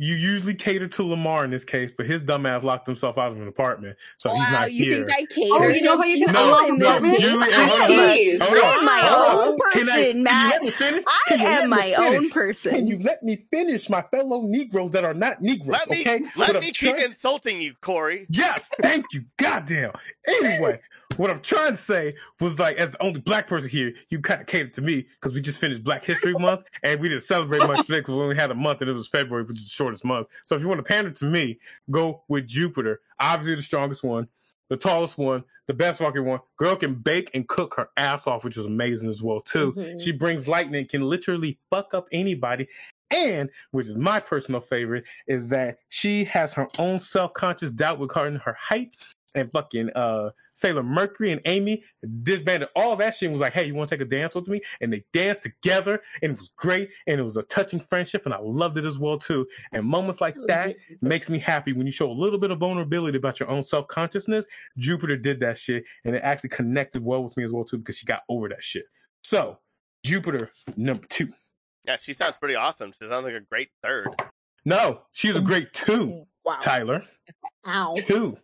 you usually cater to Lamar in this case, but his dumbass locked himself out of an apartment, so he's wow, not you here. think I cater? Oh, you know how you can No, unlock no, apartments? you- I Jeez. hold on, I'm my hold own Can I- person, Matt. let me finish? I Can you let am my finish? own person. Can you let me finish, my fellow Negroes that are not Negroes? Let me okay, let What I'm me keep trying- insulting you, Corey. Yes, thank you. Goddamn. Anyway, what I'm trying to say was like, as the only black person here, you kind of catered to me because we just finished Black History Month and we didn't celebrate much because we only had a month and it was February, which is the shortest month. So if you want to pander to me, go with Jupiter. Obviously, the strongest one, the tallest one, the best walking one. Girl can bake and cook her ass off, which is amazing as well too. Mhm. She brings lightning, can literally fuck up anybody. And which is my personal favorite, is that she has her own self-conscious doubt regarding her height. And fucking uh Sailor Mercury and Amy disbanded all that shit and was like, hey, you want to take a dance with me? And they danced together and it was great and it was a touching friendship and I loved it as well too. And moments like that makes me happy when you show a little bit of vulnerability about your own self-consciousness. Jupiter did that shit and it actually connected well with me as well too because she got over that shit. So Jupiter number two. Yeah, she sounds pretty awesome. She sounds like a great third. No, she's a great two, Wow. Tyler. Ow. Two.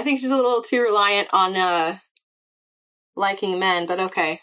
I think she's a little too reliant on uh liking men, but okay.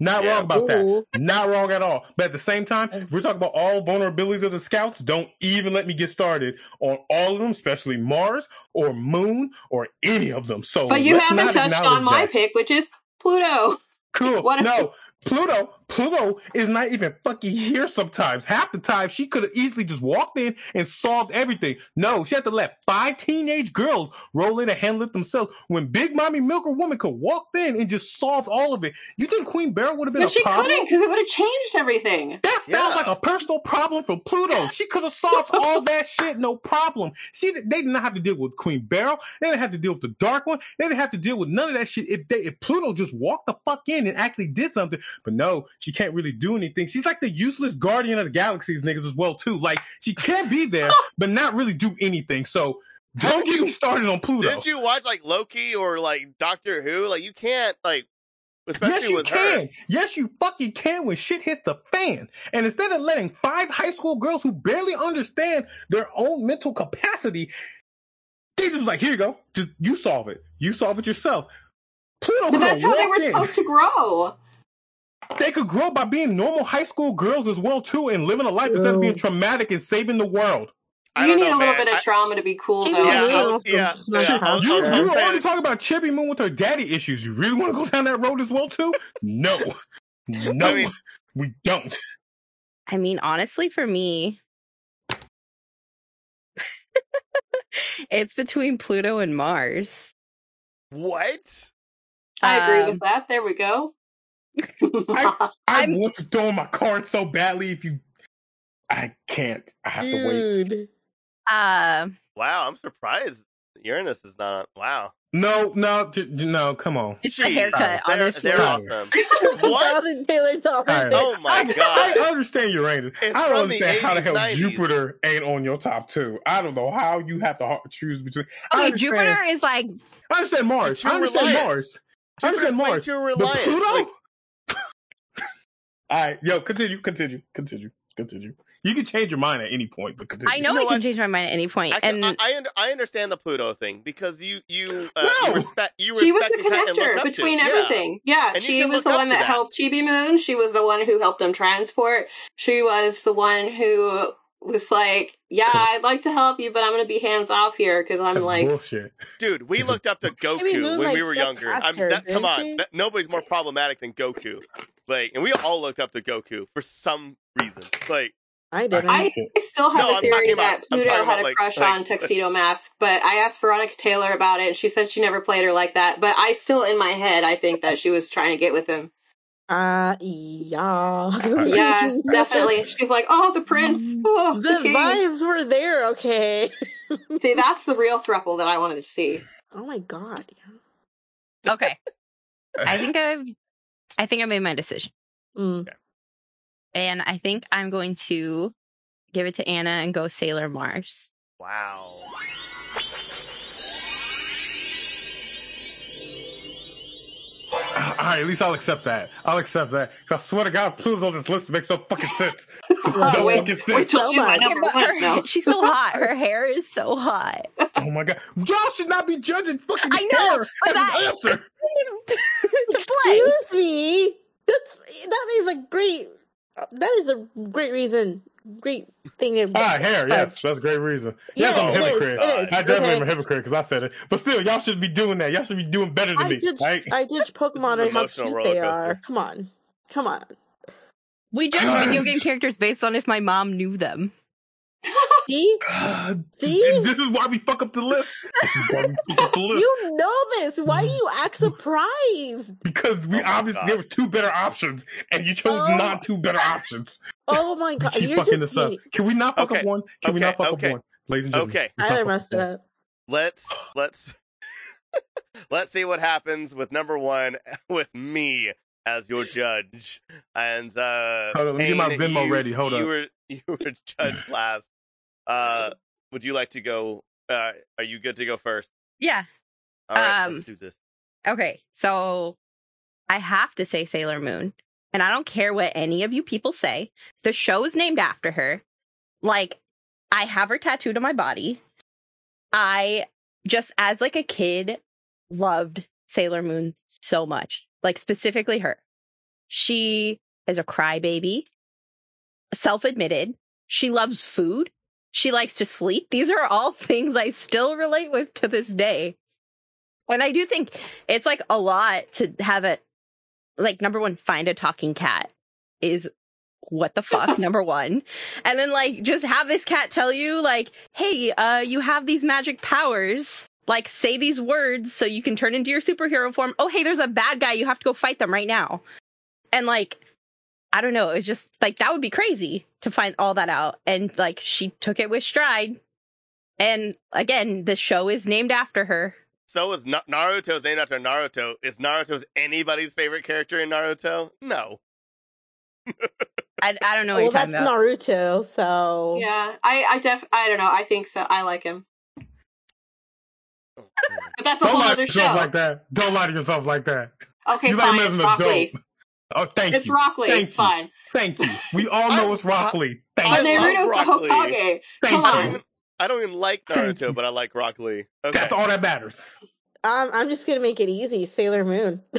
Not Yeah. wrong about that. Not wrong at all. But at the same time, if we're talking about all vulnerabilities of the scouts, don't even let me get started on all of them, especially Mars or Moon or any of them. So But you haven't touched on my that. pick, which is Pluto. Cool. What no, Pluto, Pluto is not even fucking here sometimes. Half the time she could have easily just walked in and solved everything. No, she had to let five teenage girls roll in and handle it themselves. When Big Mommy Milker Woman could walk in and just solve all of it. You think Queen Beryl would have been But a she problem? couldn't because it would have changed everything. That sounds Yeah. like a personal problem for Pluto. She could have solved all that shit, no problem. She they did not have to deal with Queen Beryl. They didn't have to deal with the Dark One. They didn't have to deal with none of that shit. If they if Pluto just walked the fuck in and actually did something, but no, she can't really do anything. She's like the useless guardian of the galaxies niggas as well too. Like she can be there, but not really do anything. So don't Haven't get me started on Pluto. Didn't you watch like Loki or like Doctor Who? Like you can't like, especially yes, you with can. her. Yes, you fucking can when shit hits the fan. And instead of letting five high school girls who barely understand their own mental capacity, they just like, here you go. Just you solve it. You solve it yourself. Pluto But that's how they were in. supposed to grow. They could grow by being normal high school girls as well too, and living a life instead of being traumatic and saving the world. I You need know, a little man. bit of I- trauma to be cool, She though. was Yeah, really I- awesome. yeah, yeah, You, I was you saying- already talking about Chibi Moon with her daddy issues. You really want to go down that road as well too? No, no, I mean- we don't. I mean, honestly, for me, it's between Pluto and Mars. What? I agree Um, with that. There we go. I I'm- want to throw my card so badly. If you, I can't. I have to wait. Dude. Uh, Wow, I'm surprised Uranus is not. Wow. No, no, j- j- no. Come on. it's a Jeez, haircut, They're, honestly. they're awesome. what? That is Taylor's office. Alright. Oh my god. I understand Uranus. It's I don't from the understand how the hell 90s. Jupiter ain't on your top two. I don't know how you have to choose between. I Okay, Jupiter is like I understand Mars. I understand reliant. Mars. I Jupiter's understand way Mars. too But reliant. Pluto. Like, All right, yo, continue, continue, continue, continue. You can change your mind at any point, but continue. I know, You know I can what? change my mind at any point, I, can, and I, I, I understand the Pluto thing because you you uh, No! you respect you she was the and kind of look connector between to. Everything. Yeah, And you she was the one that, that. helped Chibi Moon. She was the one who helped them transport. She was the one who was like, "Yeah, I'd like to help you, but I'm going to be hands off here because I'm That's like." bullshit. Dude, we looked up to Goku Moon, when like, we were younger. past I'm, her, that, come on, that- nobody's more problematic than Goku. Like, and we all looked up to Goku for some reason. Like, I didn't. I still have No, a I'm theory talking about- that I'm Pluto had a like- crush like- on Tuxedo Mask, but I asked Veronica Taylor about it, and she said she never played her like that. But I still, in my head, I think that she was trying to get with him. Uh, yeah. Yeah, definitely. She's like, "Oh, the prince, oh, the, The vibes were there, okay. See, that's the real throuple that I wanted to see. Oh my god. okay. I think I've, I think I made my decision, Mm. and I think I'm going to give it to Anna and go Sailor Mars. wow. All right, at least I'll accept that. I'll accept that. 'Cause I swear to God, Pluto's on this list makes no fucking sense. Oh, no wait, fucking wait till she's my much. number one. her- No. she's so hot. Her hair is so hot. Oh my God, y'all should not be judging fucking I know, hair but as that- an answer. Excuse me. That's that is a great. That is a great reason. Great thing. To, Ah, hair. Yes, that's a great reason. Yes, Yes, I'm a it is, hypocrite. it is, I definitely okay. am a hypocrite because I said it. But still, y'all shouldn't be doing that. Y'all should be doing better than I me. judge. right? I judge Pokemon This and how cute they are. Come on, come on. We judge video game characters based on if my mom knew them. See, God, See? This is why we fuck up the list. This is why we fuck up the list. you know this. Why do you act surprised? because we Oh obviously God. there were two better options, and you chose Oh. non two better options. Oh my god, keep you're fucking just this up. Can we not fuck Okay, up one? Can we not fuck okay. up one? Ladies and gentlemen. Okay. let's not Tyler fuck messed up it up. Let's let's let's see what happens with number one with me as your judge. And uh Hold on, let me get my Payne, Venmo you- ready. Hold on, you were you were judge last. Uh would you like to go uh are you good to go first? Yeah. All right, Um, let's do this. Okay. So I have to say Sailor Moon. And I don't care what any of you people say. The show is named after her. Like, I have her tattooed on my body. I just, as like a kid, loved Sailor Moon so much. Like, specifically her. She is a crybaby, self admitted. She loves food. She likes to sleep. These are all things I still relate with to this day. And I do think it's like a lot to have it like number one, find a talking cat is what the fuck, number one. And then like just have this cat tell you, like, hey, uh, you have these magic powers. Like say these words so you can turn into your superhero form. Oh, hey, there's a bad guy. You have to go fight them right now. And like, I don't know. It was just like that would be crazy to find all that out. And like she took it with stride. And again, the show is named after her. So is Na- Naruto's named after Naruto. Is Naruto's anybody's favorite character in Naruto? No. I, I don't know Well, you're that's about. Naruto. So Yeah, I, I def, I don't know. I think so. I like him, Oh, but that's a Don't whole lie to other yourself show. like that. Don't lie to yourself like that. Okay, you like fine. him It's as an adult. Oh, thank It's you. Rock Lee. Thank It's you. fine. Thank you. We all know it's Rock Lee. I Thank you. love Naruto's Rock the Lee. Hokage. Thank Come I you. don't on. even I don't even like Naruto, but I like Rock Lee. Okay. That's all that matters. um, I'm just gonna make it easy. Sailor Moon.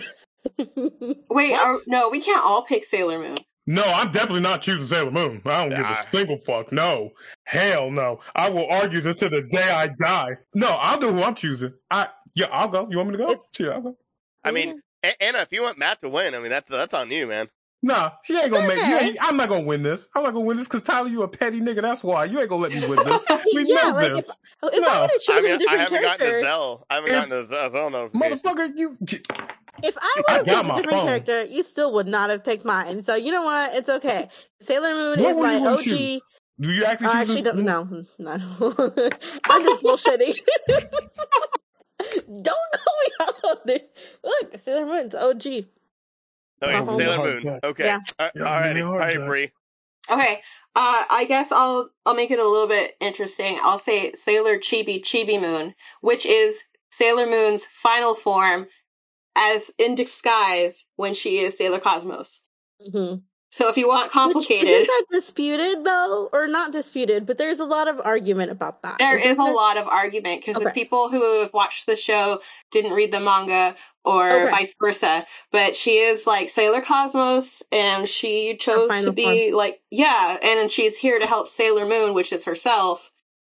Wait, are, no, we can't all pick Sailor Moon. No, I'm definitely not choosing Sailor Moon. I don't give a single fuck. No. Hell no. I will argue this to the day I die. No, I'll do who I'm choosing. I yeah, I'll go. You want me to go? It's- Sure, I'll go. I mean, A- Anna, if you want Matt to win, I mean that's that's on you, man. Nah, she ain't gonna make. You ain't, I'm not gonna win this. I'm not gonna win this because Tyler, you a petty nigga. That's why you ain't gonna let me win this. We yeah, know like this, if, if No. I would have I chosen mean, a I different haven't gotten to Zelle. I haven't If- gotten to Zelle, Zelle notification. motherfucker. You if I I would have got chosen my a different phone. character, you still would not have picked mine. So you know what? It's okay. Sailor Moon What is would my wanna OG. choose? do you actually? Uh, actually, this? don't, no, no. I'm just bullshitting. Don't call me out on it. Look, Sailor Moon's OG. Okay, Oh, Sailor Moon. God. Okay. Yeah. All Yeah, all righty. really All hard, right, Jack. Bree. Okay, uh, I guess I'll I'll make it a little bit interesting. I'll say Sailor Chibi Chibi Moon, which is Sailor Moon's final form, as in disguise when she is Sailor Cosmos. hmm So if you want Which, complicated, isn't that disputed though, or not disputed? But there's a lot of argument about that. there Isn't is a there? lot of argument because the people who have watched the show didn't read the manga or Okay. vice versa. But she is like Sailor Cosmos, and she chose to final be like yeah, and she's here to help Sailor Moon, which is herself,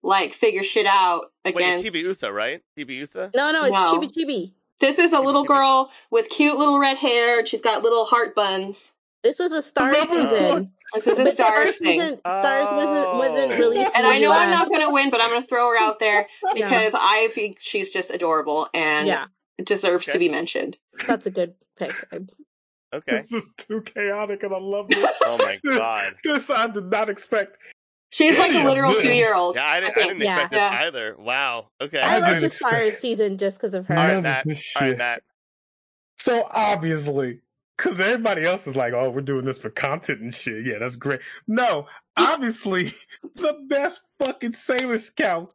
like figure shit out Wait, against. it's Chibiusa, right? Chibiusa? No, no, it's No. Chibi Chibi. This is a little Chibi. girl with cute little red hair. and She's got little heart buns. This was a Star Love season. This is a But Stars Stars thing. wasn't, Stars wasn't, wasn't Oh. released. And I the know I'm not going to win, but I'm going to throw her out there Yeah. because I think she's just adorable and Yeah, deserves Okay. to be mentioned. that's a good pick. Okay. This is too chaotic, and I love this. Oh my god. this I did not expect. She's like a literal two year old. Yeah, I didn't, I, think- didn't yeah. expect this Yeah. either. Wow. Okay. I I like didn't the expect- Stars season just because of her. All right, Matt. All right. Matt. So obviously, because everybody else is like, "Oh, we're doing this for content and shit." Yeah, that's great. No, obviously, the best fucking Sailor Scout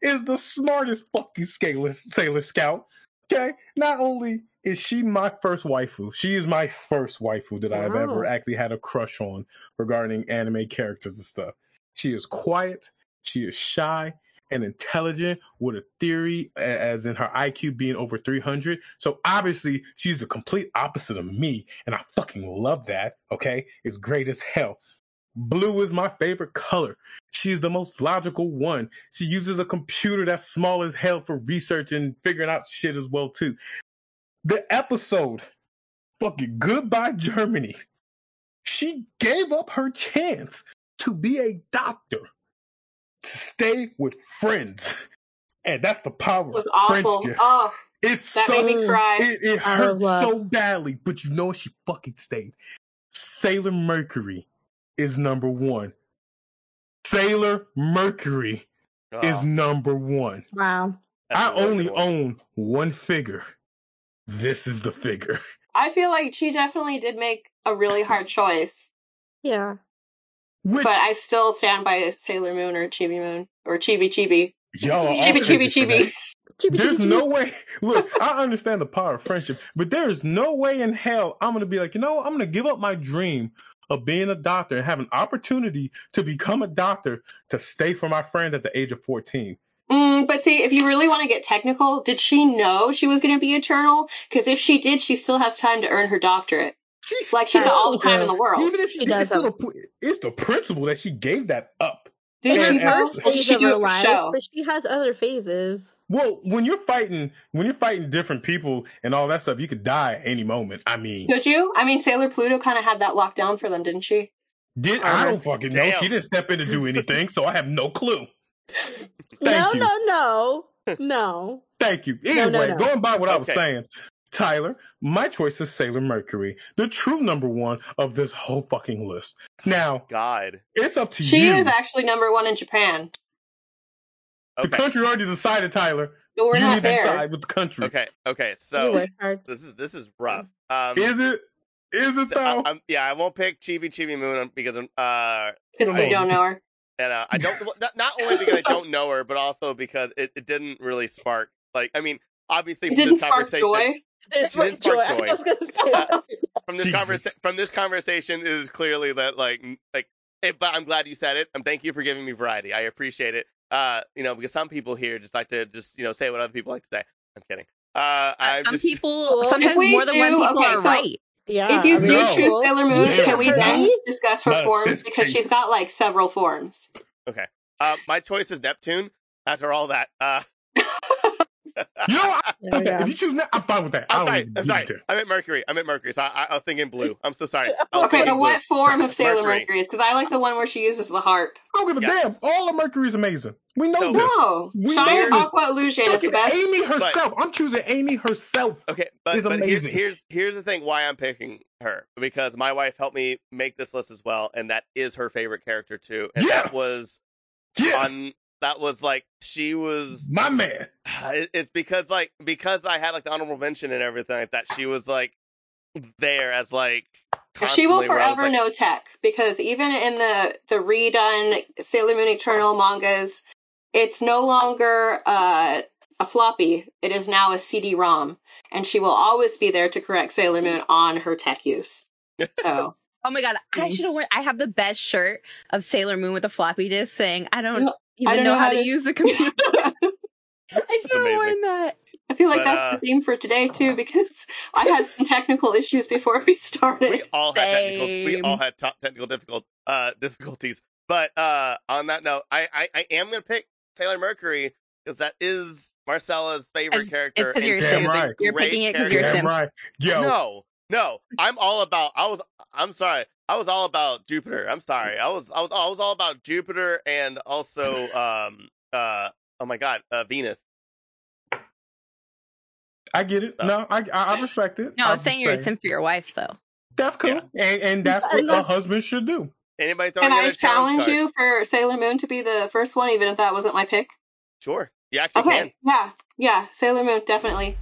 is the smartest fucking Sailor Sailor Scout. Okay, not only is she my first waifu. She is my first waifu that I've ever actually had a crush on regarding anime characters and stuff. She is quiet, she is shy and intelligent with a theory as in her IQ being over 300. So obviously she's the complete opposite of me and I fucking love that, okay? It's great as hell. Blue is my favorite color. She's the most logical one. She uses a computer that's small as hell for research and figuring out shit as well too. The episode, fucking goodbye Germany. She gave up her chance to be a doctor, to stay with friends, and that's the power It was of awful. friendship. Oh, It's that so made me cry. it, it hurt so badly, but you know she fucking stayed. Sailor Mercury is number one. Sailor Mercury Oh, is number one. Wow. that's I a really only one. own one figure. This is the figure. I feel like she definitely did make a really hard choice, Yeah. Which but I still stand by Sailor Moon or Chibi Moon or Chibi Chibi. y'all Chibi Chibi. Chibi. Chibi, There's chibi, no chibi. way. Look, I understand the power of friendship, but there is no way in hell I'm gonna be like, you know. I'm gonna give up my dream of being a doctor and have an opportunity to become a doctor to stay for my friends at the age of 14. Mm, but see, if you really want to get technical, did she know she was going to be eternal? Because if she did, she still has time to earn her doctorate. She's Like she's got all the True. time in the world. Even if she, She did, it's, does still the, it's the principle that she gave that up. Did Yeah, she and- know? and- First Or did phase she of do her life, show? but she has other phases. Well, when you're fighting, when you're fighting different people and all that stuff, you could die at any moment. I mean, Could you? I mean, Sailor Pluto kind of had that locked down for them, didn't she? did Armor. I don't fucking know. Damn. She didn't step in to do anything, so I have no clue. no, you. no, no, no. Thank you. No, no, Anyway, no. going by what I was saying, Tyler, my choice is Sailor Mercury, the true number one of this whole fucking list. Now, God. it's up to She you. She is actually number one in Japan. the country already decided, Tyler. But we're you not need to there. decide with the country. Okay. Okay. So this is this is rough. Um, Is it? Is it so I, though? I'm, yeah, I won't pick Chibi Chibi Moon because I'm uh Because Come you don't know her. and uh, I don't not, not only because I don't know her, but also because it, it didn't really spark like I mean obviously It didn't this spark conversation joy. This She didn't spark joy. joy. I was gonna say from this Jesus. conversa- from this conversation it is clearly that like like it, but I'm glad you said it. And thank you for giving me variety. I appreciate it. Uh, you know, because some people here just like to just you know say what other people like to say. I'm kidding. Uh, I'm Some just people, sometimes more than one people okay, are so- right. Yeah. if you I mean, do No. choose Sailor Moon, Yeah. can we then discuss her Not forms? Because she's got like several forms. Okay. Uh, my choice is Neptune. After all that, uh, You know, what? There okay, if you choose that, I'm fine with that. I I'm don't sorry. even I'm give sorry. a care. I meant Mercury. I meant Mercury. So I, I was thinking blue. I'm so sorry. Okay, thinking but what form of Sailor Mercury. Mercury is? Because I like the one where she uses the harp. I don't give a Yes. damn. All of Mercury's amazing. We know No. this. No, We Shine know. Aqua Illusion is the best. Amy herself. I'm choosing Amy herself. Okay, but, is but here's, here's here's the thing why I'm picking her because my wife helped me make this list as well, and that is her favorite character too, and Yeah. that was Yeah, on that was like she was. my man. It's because like because I had like the honorable mention and everything like that. She was like there as like She will constantly was forever like, know tech because even in the the redone Sailor Moon Eternal mangas, it's no longer uh, a floppy. It is now a CD-ROM, and she will always be there to correct Sailor Moon on her tech use. So Oh my god, I Mhm. should have worn. I have the best shirt of Sailor Moon with a floppy disk saying, "I don't No, even I don't know, know how how to to- use a computer." I should have amazing. worn that. I feel like But, that's uh, the theme for today too, because I had some technical issues before we started. we all had technical we all had top technical difficult uh difficulties. But uh on that note, I I, I am gonna pick Sailor Mercury because that is Marcella's favorite It's- character. it's 'cause and you're she Sam. is a Right. You're picking it because you're Damn Sim. right. Yo, No, no, I'm all about. I was. I'm sorry. I was all about Jupiter. I'm sorry. I was. I was. I was all about Jupiter and also. Um. Uh. Oh my God. Uh. Venus. I get it. No, I I, I respect it. No, I'm just saying you're a sim for your wife, though. That's cool, Yeah. and and that's what a husband should do. Anybody throwing Can in I a challenge challenge you for Sailor Moon to be the first one, even if that wasn't my pick? Sure. You actually Okay, can. yeah, yeah, Sailor Moon, definitely.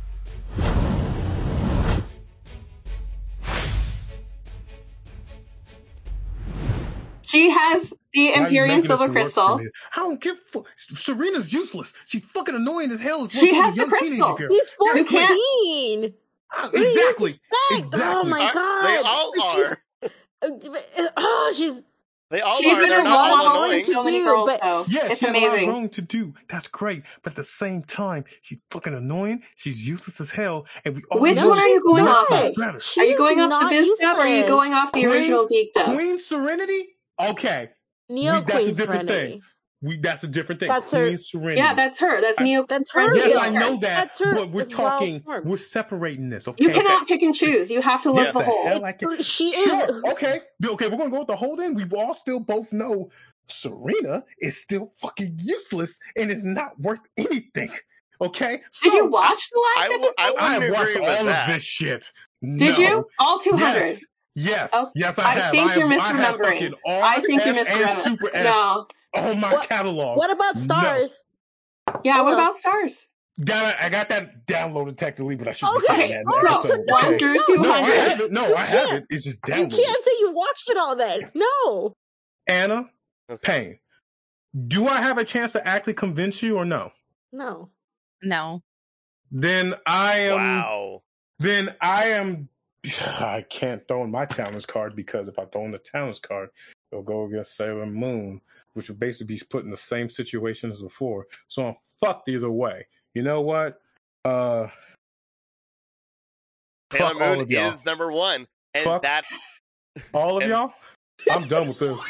She has the Why Imperium Silver this work for Crystal. I don't give. Fu- Serena's useless. She's fucking annoying as hell. As She has a young the teenager crystal. girl. He's You can't- 14. Ah, what do Exactly. expect? Oh my Are- god. They all She's- are. Oh, she's They all She's are. in They're a not all wrong annoying. to do, girls but- though. Yeah, it's she had a lot amazing. wrong to do. That's great. But at the same time, she's fucking annoying. She's useless as hell. And we all Which know one are she's you going not off of? better. She Are you going off not the Viz dub or are you going off the Queen- original geek dub? Queen Serenity? Okay. Neo We- that's a different Serenity. thing. We that's a different thing. That's her- Serenity. Yeah, that's her. That's I- Neo. That's her. Yes, I know that. That's her- But we're it's well talking. We're separating this. Okay. You cannot pick and choose. You have to look Yeah. the the whole. hell I can- She is. Sure. Okay. Okay. We're gonna go with the whole thing. We all still both know Serena is still fucking useless and is not worth anything. Okay. So Did you watch the last w- episode? I I have wouldn't watched all that. of this shit. Did No. you? All 200. Yes. Yes. Oh, yes, I I have. think I you're have, I have misremembering. fucking R, I think you're S, and misremembering. Super S No. on my What- catalog. What about No. stars? Yeah, what Hold about stars? Down, I got that downloaded technically, but I should be Okay, saying that in the all right, episode. so okay? One through No, No, I 200. have it. No, I have it. It's just downloaded. You can't say you watched it all then. No. Anna Okay. Payne, do I have a chance to actually convince you or no? No. No. Then I am. Wow. Then I am. I can't throw in my talents card because if I throw in the talents card, it'll go against Sailor Moon, which would basically be put in the same situation as before. So I'm fucked either way. You know what? Uh, Sailor Moon is number one, and Fuck. that All of and- y'all. I'm done with this.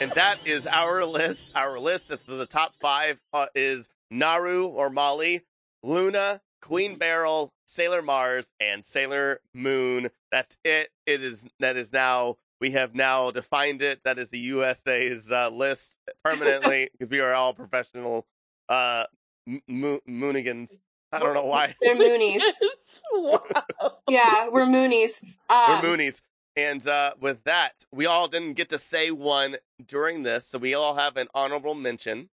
and that is our list. Our list is for the top five uh, is Naru or Molly, Luna, Queen Beryl, Sailor Mars, and Sailor Moon. That's it. It is that is now we have now defined it. That is the USA's uh, list permanently because we are all professional uh, mo- moonigans. I don't know why They're Moonies. wow. Yeah, we're Moonies. Um, we're Moonies. And uh, with that, we all didn't get to say one during this, so we all have an honorable mention.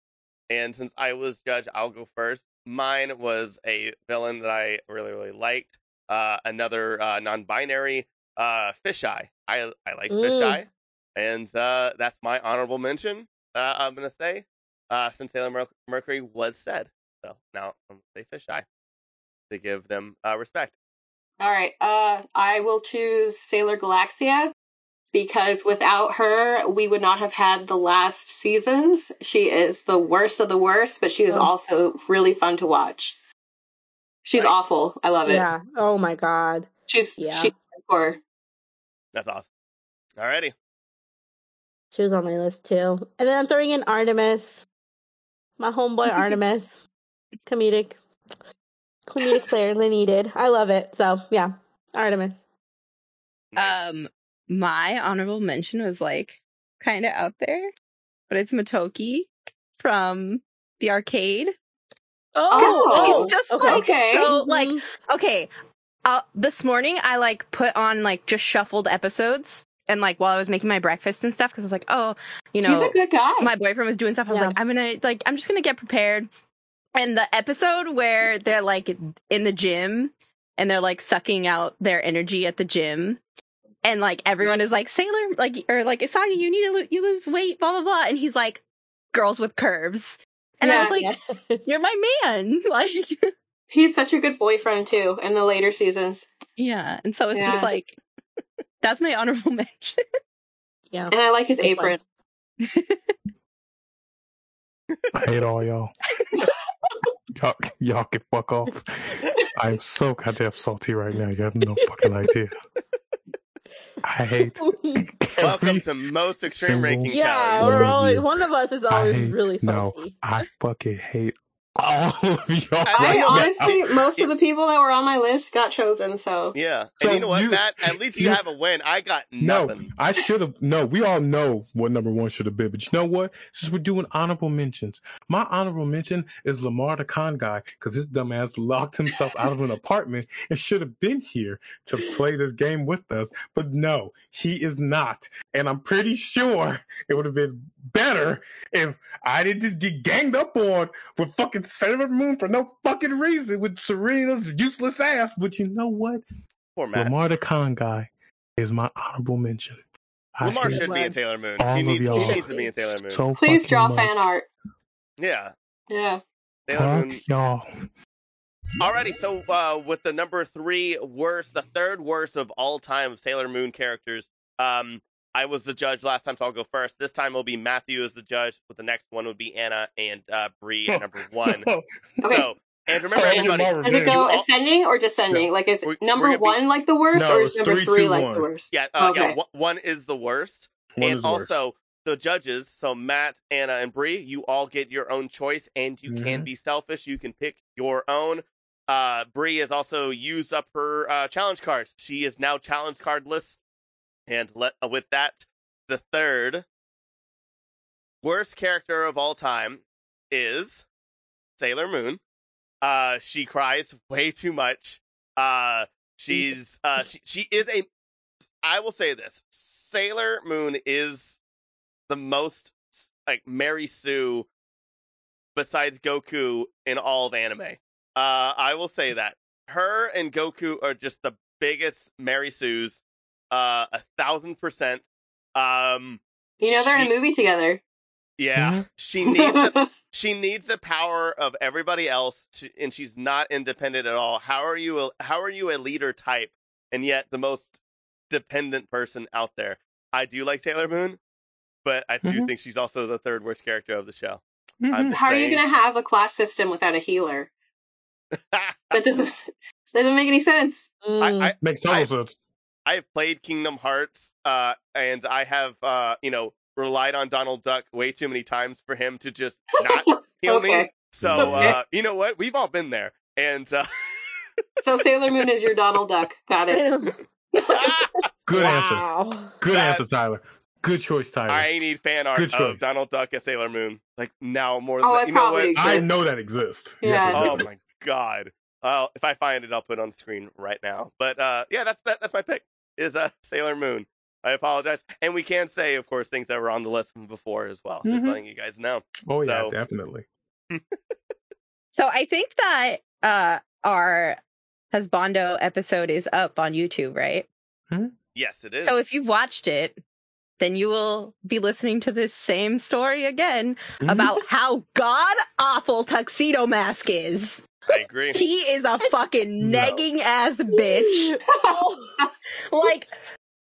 And since I was judge, I'll go first. Mine was a villain that I really, really liked. Uh, another uh, non-binary, uh, Fisheye. I I like Mm. Fisheye, and uh, that's my honorable mention. Uh, I'm gonna say, uh, since Sailor Mer- Mercury was said, so now I'm gonna say Fisheye to give them uh, respect. All right. Uh, I will choose Sailor Galaxia because without her, we would not have had the last seasons. She is the worst of the worst, but she is Oh. also really fun to watch. She's Right. awful. I love it. Yeah. Oh my god. She's Yeah. she's hardcore. That's awesome. Alrighty. She was on my list too. And then I'm throwing in Artemis. My homeboy Artemis. Comedic. Comedic flair they needed. I love it. So yeah. Artemis. Nice. Um, my honorable mention was like kind of out there, but it's Motoki from the arcade. Oh, He's just okay. like Okay. so like Mhm. okay. Uh, this morning I like put on like just shuffled episodes and like while I was making my breakfast and stuff because I was like, oh, you know, He's a good guy. my boyfriend was doing stuff. I was Yeah. like, I'm gonna like I'm just gonna get prepared. And the episode where they're like in the gym and they're like sucking out their energy at the gym. And like everyone is like Sailor, like or like Usagi, you need to lo- you lose weight, blah blah blah. And he's like, girls with curves. And I was like, Yes. you're my man. Like, He's such a good boyfriend too in the later seasons. yeah. And so it's Yeah. just like, that's my honorable mention. yeah. And I like his Good apron. I hate all y'all. y'all, y'all can fuck off. I'm so goddamn salty right now. You have no fucking idea. I hate Welcome to most extreme single- ranking Yeah, we're One of always one of us is always hate- really no, salty. I fucking hate all of y'all. I I know now. honestly, most of the people that were on my list got chosen. So Yeah. So and you know what, you- Matt? At least you you- have a win. I got No, nothing. I should have. No, we all know what number one should have been. But you know what? Since we're doing honorable mentions, my honorable mention is Lamar the con guy because his dumbass locked himself out of an apartment and should have been here to play this game with us. But no, he is not. And I'm pretty sure it would have been better if I didn't just get ganged up on with fucking Sailor Moon for no fucking reason with Serena's useless ass. But you know what? Poor Matt. Lamar the con guy is my honorable mention. I Lamar should be in Lamar. Sailor Moon. all He of needs, y'all he needs to be in Sailor Moon. so please draw much. fan art. yeah. Yeah. Sailor Fuck Moon. y'all. Alrighty, so uh, with the number three worst, the third worst of all time Sailor Moon characters, um, I was the judge last time, so I'll go first. This time it'll be Matthew as the judge, but the next one would be Anna and uh, Bree at number one. Okay. So, and remember, I everybody, Does it revenge. go all- ascending or descending? Like, is We're- number we're gonna be- one like the worst, No, or is number three, three two, like one. the worst? yeah, uh, yeah, Okay. one- one is the worst. One and is worse. also, the judges, so Matt, Anna, and Bree, you all get your own choice, and you can Mhm. be selfish. You can pick your own. Uh, Bree has also used up her uh, challenge cards. She is now challenge cardless. And let uh, with that, the third worst character of all time is Sailor Moon. Uh, she cries way too much. Uh, she's uh, she, she is a. I will say this: Sailor Moon is the most like Mary Sue besides Goku in all of anime. Uh, I will say that her and Goku are just the biggest Mary Sues. Uh, a thousand percent. Um, You know, they're in a movie together. yeah, Mhm. she needs the she needs the power of everybody else, to, and she's not independent at all. How are you? A, how are you a leader type, and yet the most dependent person out there? I do like Sailor Moon, but I do Mhm. think she's also the third worst character of the show. Mhm. I'm just How are you going to have a class system without a healer? That doesn't that doesn't make any sense. Mm. I, I Makes total I- sense. I have played Kingdom Hearts, uh, and I have uh, you know relied on Donald Duck way too many times for him to just not heal me. So Okay. uh, you know what? We've all been there, and. Uh, So Sailor Moon is your Donald Duck. Got it. know. Good answer. Good That- answer, Tyler. Good choice, Tyler. I need fan art Good of choice. Donald Duck as Sailor Moon. Like now more than Oh, it you know probably what? exists. I know that exists. Yeah, Yes, it it Oh does. my god. Well, if I find it, I'll put it on the screen right now. But uh, yeah, that's that, that's my pick. Is uh, Sailor Moon. I apologize, and we can say, of course, things that were on the list from before as well. Just Mhm. letting you guys know. Oh yeah, definitely. So I think that uh our Husbando episode is up on YouTube, right? Yes, it is. So if you've watched it, then you will be listening to this same story again Mhm. about how god awful Tuxedo Mask is. I agree. He is a fucking No. negging ass bitch. like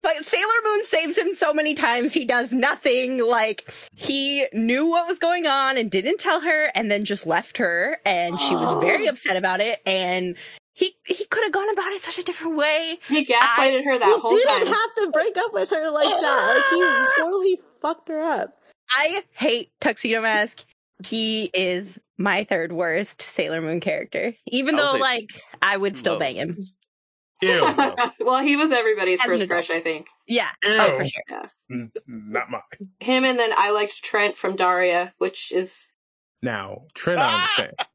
but Sailor Moon saves him so many times he does nothing. Like he knew what was going on and didn't tell her and then just left her and she was very upset about it and he he could have gone about it such a different way. He gaslighted her that he whole didn't time. have to break up with her like that. Like he totally fucked her up. I hate Tuxedo Mask. He is my third worst Sailor Moon character. Even though say like I would still love bang him. him. Ew. well, he was everybody's As first crush, I think. Yeah. Ew. Oh, for sure. N- Not mine. Him and then I liked Trent from Daria, which is Now, Trent, I understand.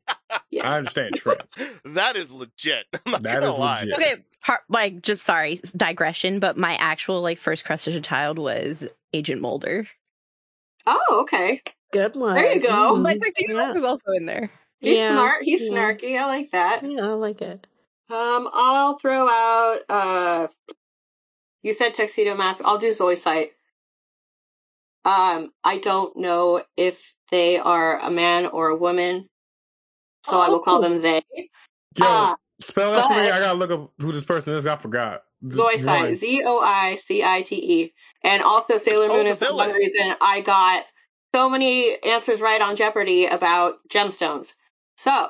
Yeah. I understand Trent. that is legit. I'm not That gonna is lie. legit. Okay, har- like just sorry, digression, but my actual like first crush as a child was Agent Mulder. oh okay. Good one. There you go. Mm, My Tuxedo yeah. Mask was also in there. He's Yeah. smart. He's Yeah. snarky. I like that. Yeah, I like it. Um, I'll throw out. Uh, you said tuxedo mask. I'll do Zoisite. Um, I don't know if they are a man or a woman, so I will call Oh. them they. Yo, Uh, spell that for me. I gotta look up who this person is. I forgot. Zoisite. Z O I C I T E. And also Sailor Oh, Moon the is the one reason I got so many answers right on Jeopardy about gemstones. So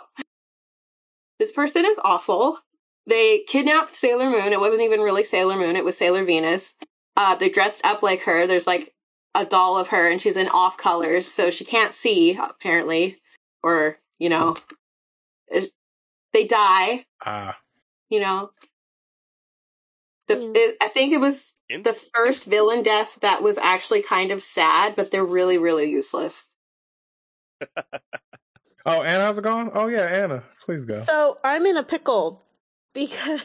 this person is awful. They kidnapped Sailor Moon. It wasn't even really Sailor Moon, it was Sailor Venus. Uh, they dressed up like her. There's like a doll of her and she's in off colors, so she can't see, apparently. Or, you know, they die, Ah, you know. The, Yeah. it, I think it was In- the first villain death that was actually kind of sad, but they're really, really useless. oh, Anna, how's it going? Oh yeah, Anna, please go. So I'm in a pickle because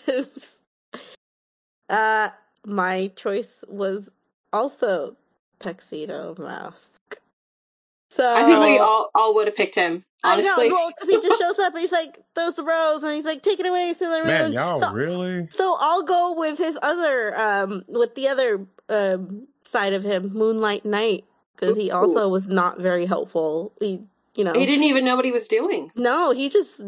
uh my choice was also tuxedo mask. So I think we all, all would have picked him. Honestly, I know, well, because he just shows up and he's like throws the rose and he's like, "Take it away, Sailor Moon." Man, y'all so, really? so I'll go with his other, um, with the other um side of him, Moonlight Knight, because he also was not very helpful. He you know. He didn't even know what he was doing. No, he just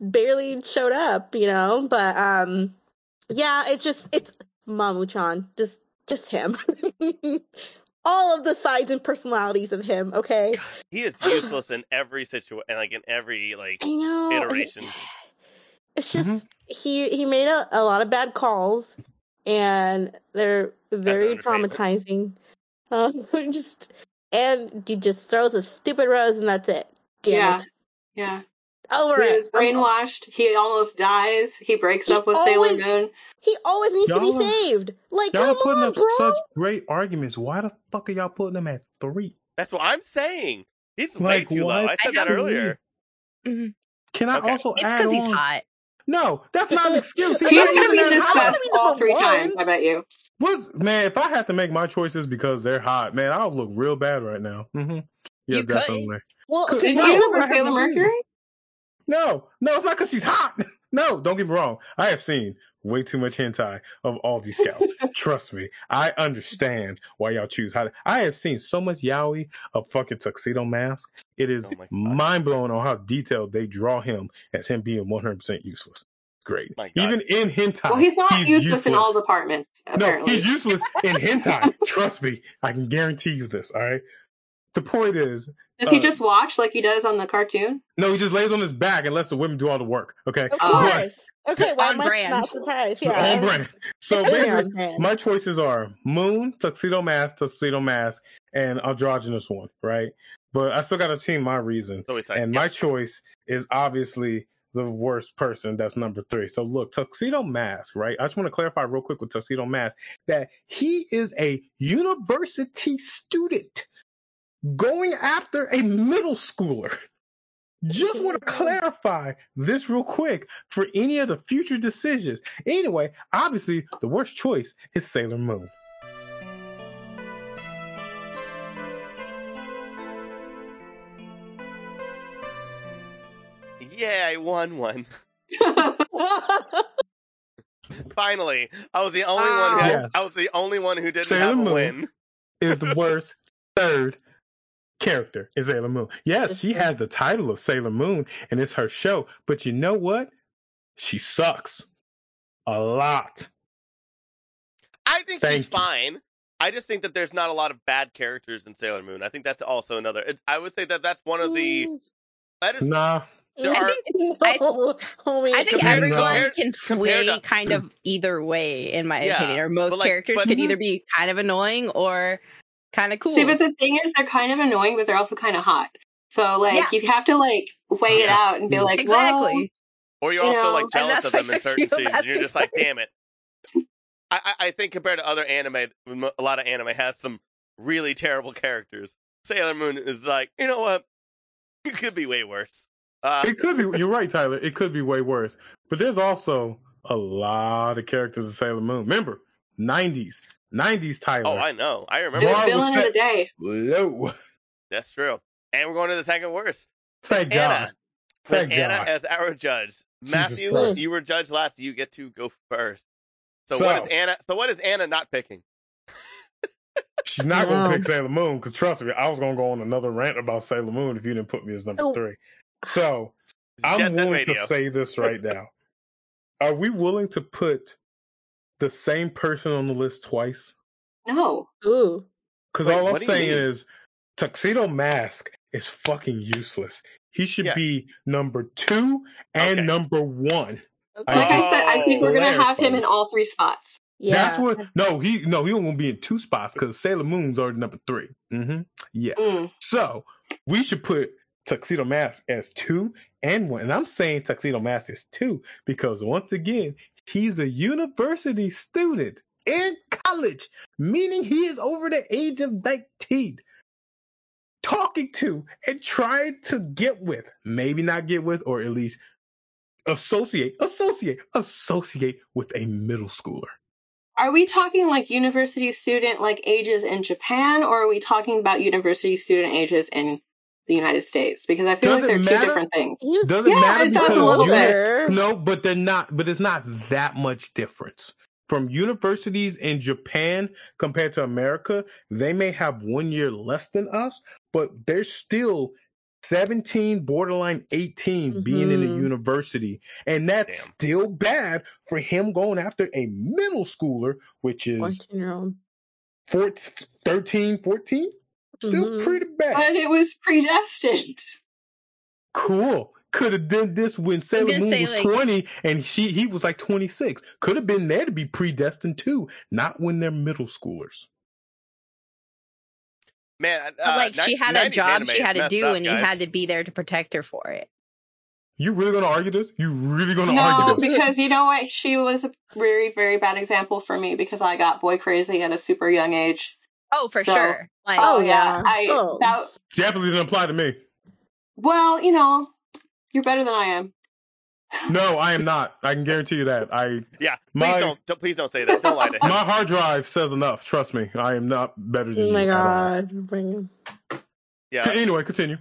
barely showed up, you know. But um, yeah, it's just it's Mamo-chan, just just him. All of the sides and personalities of him. Okay, He is useless in every situation, like in every like I know. iteration. It's just he he made a, a lot of bad calls, and they're very traumatizing. Um, just and he just throws a stupid rose, and that's it. Damn Yeah. it. Yeah. Over He it. was brainwashed. He almost dies. He breaks He up with always- Sailor Moon. He always needs to be Y'all are- saved. Like, Y'all are come putting on, up bro. such great arguments. Why the fuck are y'all putting them at three? That's what I'm saying. He's Like, way too low. I said that three? earlier. Can I Okay. also It's add because he's hot. No, that's not an excuse. He's He's going to be an- discussed all three one. times, I bet you. What's, man, if I had to make my choices because they're hot, man, I'll look real bad right now. hmm Yeah, You could. definitely. Well, Could- Could you so- over I Sailor. Mercury? No, no, it's not because she's hot. No, don't get me wrong. I have seen way too much hentai of all these scouts. Trust me, I understand why y'all choose hot. I have seen so much yaoi of fucking tuxedo mask. It is Oh mind blowing on how detailed they draw him as him being one hundred percent useless. Great, My even in hentai. Well, he's not useless, in all useless. departments, No, he's useless in hentai. Trust me, I can guarantee you this. All right. The point is, Does he uh, just watch like he does on the cartoon? no, he just lays on his back and lets the women do all the work. Okay. Of Oh. course. Okay, why On am I not surprised? So, Yeah. on brand. So basically, on brand. my choices are Moon, Tuxedo Mask, Tuxedo Mask, and androgynous one, right? But I still got to team my reason. So like, And yeah. my choice is obviously the worst person. That's number three. So look, Tuxedo Mask, right? I just want to clarify real quick with Tuxedo Mask that he is a university student going after a middle schooler. Just want to clarify this real quick for any of the future decisions. Anyway, obviously, the worst choice is Sailor Moon. yeah, I won one. Finally, I was the only one. Who, Yes. Ah. I was the only one who didn't Sailor have a Moon. win. Is the worst third character in Sailor Moon. Yes, she mm-hmm. has the title of Sailor Moon and it's her show, but you know what? She sucks a lot. I think Thank she's you. fine. I just think that there's not a lot of bad characters in Sailor Moon. I think that's also another. It's, I would say that that's one of the. Mm. That is, Nah, there I are- think I- no, homie. I think everyone compared- can compared sway to- kind of either way, in my Yeah, opinion. Or most but like- characters but- could either mm-hmm. be kind of annoying or kind of cool. See, but the thing is, they're kind of annoying, but they're also kind of hot. So, like, Yeah. you have to like weigh it out and be like, exactly. or you're you also know, like and jealous that's of them in certain seasons. You're is just like, damn it. I, I, I think compared to other anime, a lot of anime has some really terrible characters. Sailor Moon is like, you know what? It could be way worse. Uh, it could be. You're right, Tyler. It could be way worse. But there's also a lot of characters in Sailor Moon. Remember, 90s. 90s Tyler. oh, I know. I remember. the Bar was villain of the day." Low. That's true. And we're going to the second worst. Thank Anna. God. With Thank Anna God. as our judge. Matthew, you were judged last. You get to go first. So, So- what is Anna? So what is Anna not picking? She's not going to pick um, Sailor Moon because trust me, I was going to go on another rant about Sailor Moon if you didn't put me as number Oh. three. So I'm Jet willing to say this right now. Are we willing to put the same person on the list twice? No, Ooh. Because all I'm what do you saying is Tuxedo Mask is fucking useless. He should Yeah. be number two and Okay. number one. Okay. like I said, I think we're gonna have him in all three spots. yeah. That's what. No, he no he won't be in two spots because Sailor Moon's already number 3 Mm-hmm. Yeah. Mm. So we should put Tuxedo Mask as two and one. And I'm saying Tuxedo Mask is two because once again, he's a university student in college, meaning he is over the age of 19. Talking to and trying to get with, maybe not get with, or at least associate, associate, associate with a middle schooler. Are we talking like university student like ages in Japan, or are we talking about university student ages in the United States? Because I feel Does like they're it two different things. Doesn't Yeah, matter it does because a little uni- bit. no, but they're not. But it's not that much difference from universities in Japan compared to America. They may have one year less than us, but they're still 17, borderline 18, being in a Mhm. university. And that's Damn. still bad for him going after a middle schooler, which is 14 year old. 14, 13, 14. Still Mhm. pretty bad. But it was predestined. Cool. Could have done this when Sailor Moon say, was like- 20 and she he was like 26. Could have been there to be predestined too, not when they're middle schoolers. Man, uh, like she had a job she had to do, up, and you had to be there to protect her for it. You really gonna argue this? You really gonna No, argue this? because you know what? She was a very, very bad example for me because I got boy crazy at a super young age. Oh, for So- sure. Like, Oh, Oh yeah, yeah. I Oh. that. Definitely didn't apply to me. Well, you know, you're better than I am. No, I am not. I can guarantee you that. I Yeah, please My- don't, don't. Please don't say that. Don't lie to him. my hard drive says enough. Trust me, I am not better than. Oh my at god. Bring Yeah, Anyway, continue.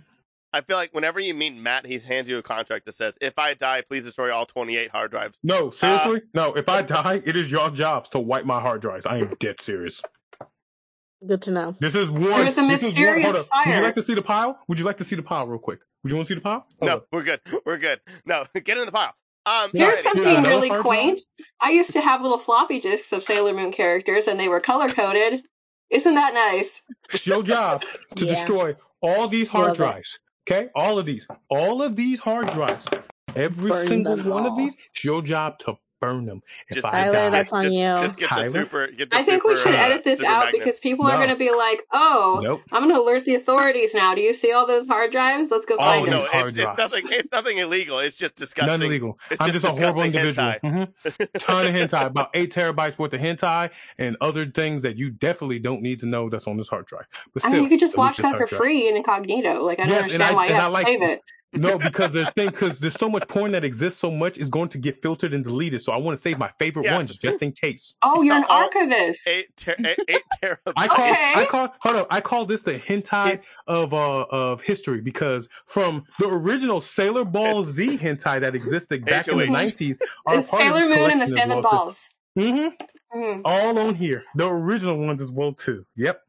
I feel like whenever you meet Matt, he hands you a contract that says, "If I die, please destroy all 28 hard drives." No, uh, seriously, no. If I die, it is your jobs to wipe my hard drives. I am dead serious. Good to know. This is one. There's a this is one- mysterious hold up. Would you like to see the pile? Would you like to see the pile real quick? Would you want to see the pile? Hold No, up. we're good. We're good. No, get in the pile. Um, Here's something another really hard quaint. I used to have little floppy disks of Sailor Moon characters, and they were color coded. Isn't that nice? It's your job to Yeah. destroy all these hard Love it. drives. Okay, all of these, all of these hard drives, every Burn single them one of these. It's your job to burn them. If Just- I Tyler, die, that's on just, you. Just get Tyler? the super. Get the I think we should uh, edit this out magnet. because people are going to be like, "Oh, nope. I'm going to alert the authorities now. Do you see all those hard drives? Let's go Oh find no, them." hard it's, it's nothing. It's nothing illegal. It's just disgusting. None illegal. It's I'm just just a horrible disgusting individual. Mhm. Ton of hentai, about eight terabytes worth of hentai, and other things that you definitely don't need to know that's on this hard drive. But I still, mean, you could just watch that for drive. free in incognito. Like, I don't Yes, understand I- why you I have to like- save it. No, because there's thing because there's so much porn that exists so much is going to get filtered and deleted. So I want to save my favorite Yeah. ones just in case. Oh, you're an archivist. Eight, ter- eight, eight terabytes. I call Okay. I call hold on, I call this the hentai He's- of uh of history because from the original Sailor Ball Z hentai that existed back in the nineties are It's Sailor Moon and the Seven Balls. hmm Mhm. All on here. The original ones as well too. Yep.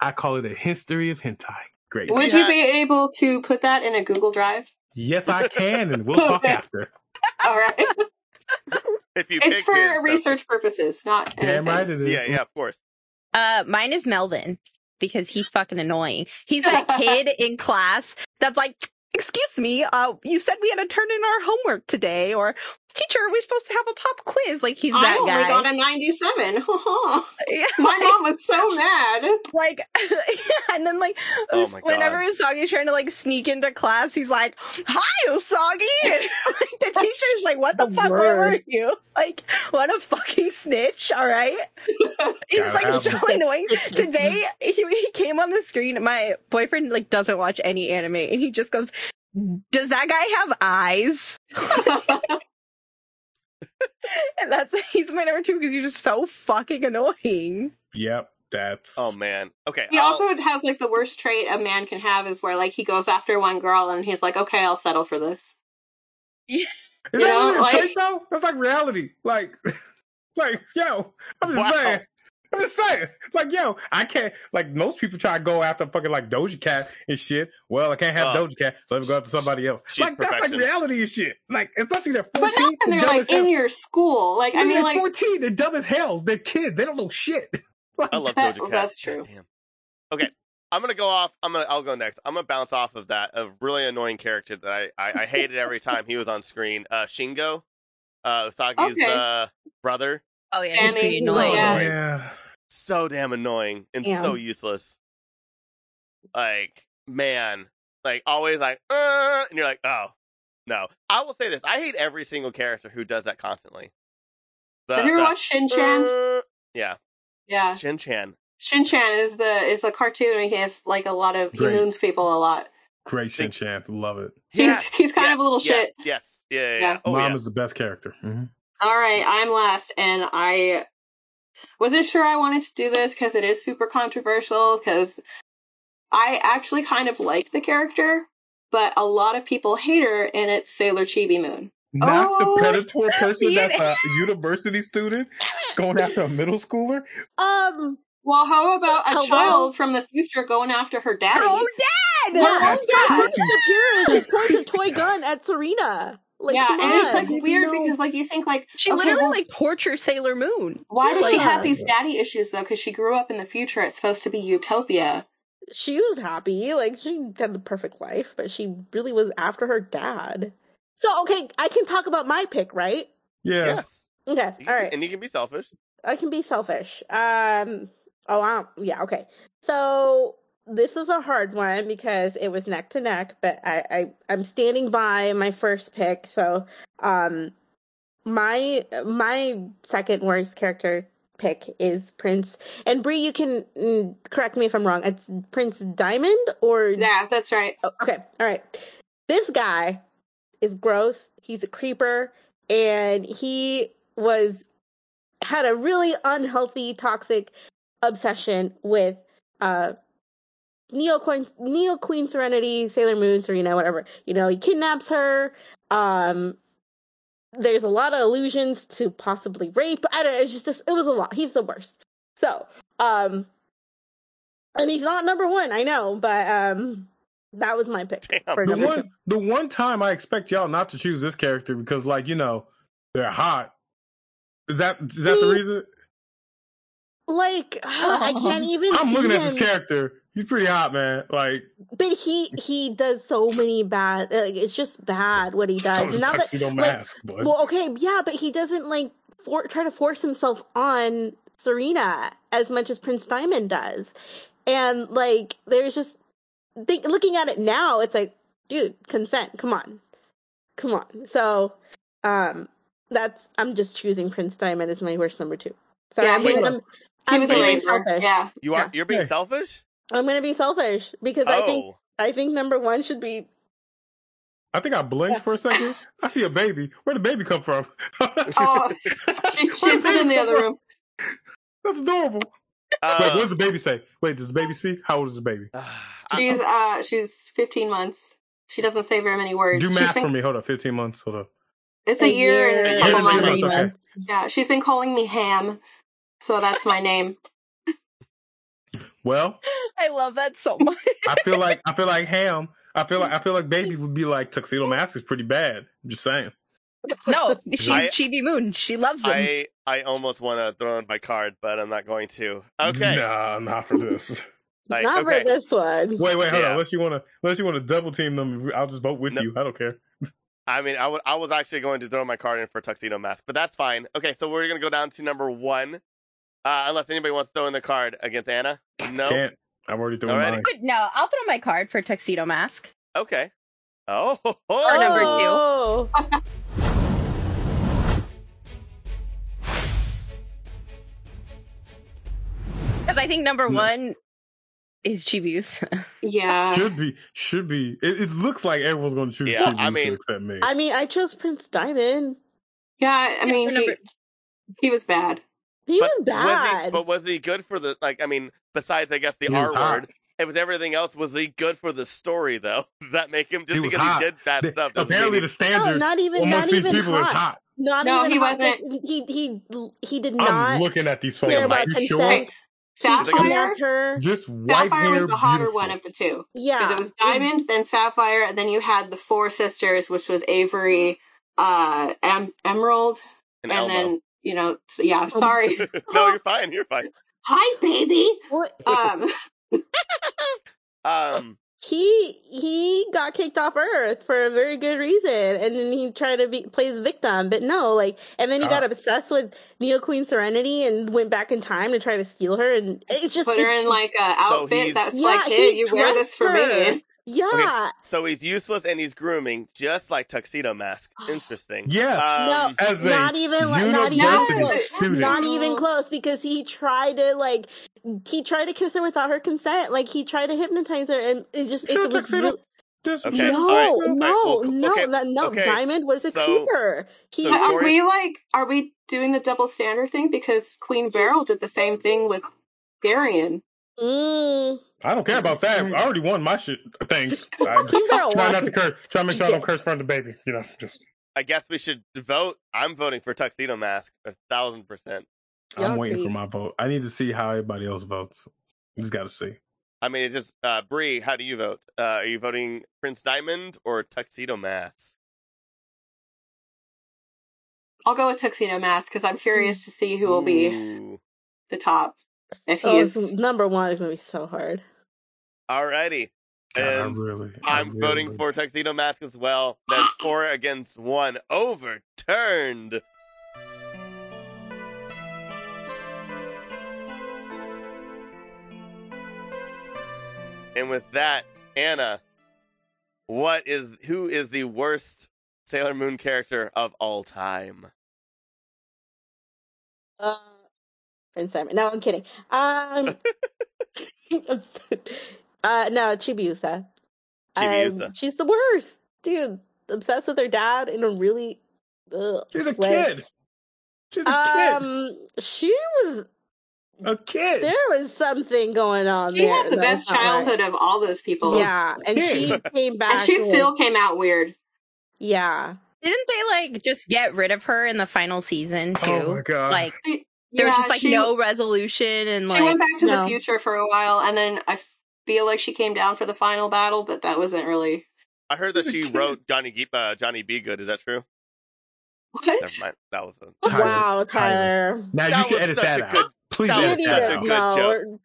I call it a history of hentai. Great. Would We you be able to put that in a Google Drive? Yes, I can, and we'll talk Okay. after. All right. If you it's pick for his stuff- research purposes, not Damn anything. right it is. Yeah, yeah, of course. Uh, mine is Melvin because he's fucking annoying. He's that kid in class that's like, "Excuse me, uh, you said we had to turn in our homework today," or "Teacher, are we're supposed to have a pop quiz." Like he's I that only guy. got a 97. Yeah, My like- mom was so mad. like and then like Oh my whenever God. Usagi's trying to like sneak into class, he's like, "Hi, Usagi!" And like, the teacher's like, "What the, The fuck? Where were you? Like, what a fucking snitch! All right." He's like so annoying. Today he, he came on the screen. My boyfriend like doesn't watch any anime, and he just goes, Mm-hmm. "Does that guy have eyes?" And that's he's my number two because you're just so fucking annoying. Yep. That's Oh man. Okay. He I'll- also has like the worst trait a man can have is where like he goes after one girl and he's like, okay, I'll settle for this. Yeah. Is You that know, really a trait though? That's like reality. Like, like, yo, I'm just Wow. saying. I'm just saying. Like, yo, I can't. Like, most people try to go after fucking like Doja Cat and shit. Well, I can't have Oh. Doja Cat, so let me go after somebody else. She's like, that's like reality and shit. Like, especially they're But 14. not when they're like as hell. in your school. Like I mean, they're like 14. They're dumb as hell. They're kids. They don't know shit. Like, I love That- Doja Cat. that's true. God damn. Okay. I'm gonna go off. I'm gonna. I'll go next. I'm gonna bounce off of that. A really annoying character that I I, I hated every time he was on screen. Uh, Shingo, uh, Usagi's Okay. uh brother. Oh yeah, he's he's Danny, pretty pretty annoying. yeah. yeah. So damn annoying and so useless. Like man, like always like, uh, and you're like, oh no. I will say this. I hate every single character who does that constantly. The- have you ever the, watched Shin Chan? uh, yeah, Yeah. Shin Chan. Shin Chan is the is a cartoon and he has like a lot of he moons people a lot. Great Shin Chan. Love it. He's Yes, he's kind yes, of a little yes, shit. Yes, yeah, yeah. Yeah. yeah. Oh Mom yeah. is the best character. hmm All right, I'm last, and I wasn't sure I wanted to do this because it is super controversial. Because I actually kind of like the character, but a lot of people hate her, and it's Sailor Chibi Moon. Not Oh. the predator person that's a university student going after a middle schooler. Um, Well, how about a Hello? child from the future going after her daddy? Her own Yeah, That's yeah, bad. first appearance, she's points a toy gun at Serena. Like, yeah, and it's like on. weird No. because like you think like She okay, literally well, like tortures Sailor Moon. why does she have these daddy issues though? Because she grew up in the future. It's supposed to be utopia. she was happy. Like she had the perfect life, but she really was after her dad. So okay, I can talk about my pick, right? Yeah. Yes. Okay, You all can- right. And you can be selfish. I can be selfish. Um. Oh, I don't, yeah. Okay. So this is a hard one because it was neck to neck, but I, I I'm standing by my first pick. So, um, my my second worst character pick is Prince. And Brie, you can mm, correct me if I'm wrong. It's Prince Diamond or Yeah, that's right. Oh, okay, all right. This guy is gross. He's a creeper, and he was had a really unhealthy, toxic obsession with uh Neo Queen, Neo Queen Serenity, Sailor Moon, Serena, whatever. You know, he kidnaps her. Um, there's a lot of allusions to possibly rape. I don't know. It's just it was a lot. He's the worst. So, um, and he's not number one. I know, but um, that was my pick Damn. for The number two. one, the one time I expect y'all not to choose this character because, like, you know, they're hot. Is that is that the reason? Like I can't even. I'm see looking at this character. He's pretty hot, man. Like, but he he does so many bad. Like, it's just bad what he does. so and does now that Tuxedo like, Mask, but well, okay, yeah, but he doesn't like for, try to force himself on Serena as much as Prince Diamond does, and like there's just think, looking at it now, it's like, dude, consent. Come on, come on. So, um, that's I'm just choosing Prince Diamond as my worst number two. So Yeah, I'm, he being- was- I'm, I'm being selfish. Yeah. You are Yeah. you're being Hey. selfish? I'm gonna be selfish because I think Oh. I think number one should be I think I blinked for a second. I see a baby. Where would the baby come from? Oh, she, she's been in the other room. That's adorable. Wait, what Uh, does the baby say? Wait, does the baby speak? How old is the baby? She's uh she's 15 months. She doesn't say very many words. Do She's math been- for me. Hold up, 15 months. Hold up. It's a, year, and A a year couple and months. three months, okay. Yeah, she's been calling me Ham, so that's my name. Well, I love that so much. I feel like I feel like Ham. I feel like I feel like baby would be like Tuxedo Mask is pretty bad. I'm just saying. no, she's I- Chibi Moon. She loves him. I I almost want to throw in my card, but I'm not going to. Okay. Nah, not for this. Like, not okay. for this one. Wait, wait, hold Yeah. on. Unless you want to, unless you want to double team them, I'll just vote with No. you. I don't care. I mean, I would. I was actually going to throw my card in for Tuxedo Mask, but that's fine. Okay, so we're gonna go down to number one, uh, unless anybody wants to throw in the card against Anna. No. Can't. I'm already throwing Alrighty. mine. No, I'll throw my card for Tuxedo Mask. Okay. Oh. Or number two. Oh. Because I think number No. one is Chibi's. Yeah. Should be, should be. It, it looks like everyone's going to choose Yeah, Chibi I mean- except me. I mean, I chose Prince Diamond. Yeah, I mean, for number- he, he was bad. He but was bad. he, but was he good for the like? I mean, besides, I guess the He R word. It was everything else. Was he good for the story though? Does that make him just He because hot. he did bad The- stuff? apparently, mean the he- no, standard not even, not these even people hot. is hot. Not No, even he hot. wasn't. He he he did I'm not looking at these photos. about You consent. sure? He Sapphire? kidnapped her. Just white Sapphire hair, was the hotter beautiful. one of the two. Because Yeah, it was Diamond, then Sapphire, and then you had the four sisters, which was Avery, uh, em- Emerald, An and then you know, so, yeah. Sorry. no, you're fine. You're fine. Hi, baby. What? Um, Um, he he got kicked off Earth for a very good reason, and then he tried to be play the victim, but no, like, and then he got Ah. obsessed with Neo Queen Serenity and went back in time to try to steal her, and it's just put her in like a outfit he's- that's Yeah, like, hey, he you wear this dressed for her. me. Yeah. so he's useless and he's grooming, just like Tuxedo Mask. Interesting. Yes. Um, As not even like not even close. not even close because he tried to like he tried to kiss her without her consent like he tried to hypnotize her and it just Sure, it was Tuxedo. re- Just Okay, no all right, all right, no well, co- no okay, that, no okay, diamond was a so- creeper he so was Are we like, are we doing the double standard thing? Because Queen Beryl did the same thing with Darien. Mm, I don't care about that. I already won my shit. Thanks. I try not to curse. Try to make sure I don't curse in front of the baby. You know, just I guess we should vote. I'm voting for Tuxedo Mask a thousand percent. I'm Y'all waiting for my vote. I need to see how everybody else votes. We just got to see. I mean, it just uh, Bree. How do you vote? Uh, are you voting Prince Diamond or Tuxedo Mask? I'll go with Tuxedo Mask because I'm curious to see who will be Ooh. the top. If he Oh, is, number one is gonna be so hard. Alrighty. God, I really, I I'm voting really- for Tuxedo Mask as well. That's four against one. Overturned. And with that, Anna, what is who is the worst Sailor Moon character of all time? Uh, Prince Simon. No, I'm kidding. Um, uh, no, Chibiusa. Chibiusa. Um, she's the worst, dude. Obsessed with her dad in a really. Ugh, She's a way. kid. She's a kid. Um, she was. A kid. There was something going on she there. had the that best was not right. childhood of all those people. Yeah, and she came back. and she with- still came out weird. Yeah. Didn't they like just get rid of her in the final season too? Oh my God. Like there was Yeah, just like she- no resolution and She like went back to no. the future for a while, and then I feel like she came down for the final battle, but that wasn't really I heard that she wrote Johnny Ge- uh, Johnny B. Goode. Is that true? what. Never mind. That was a Tyler, wow, Tyler. Now That you should edit that out. good- Please that You was such that a good no. joke. we're-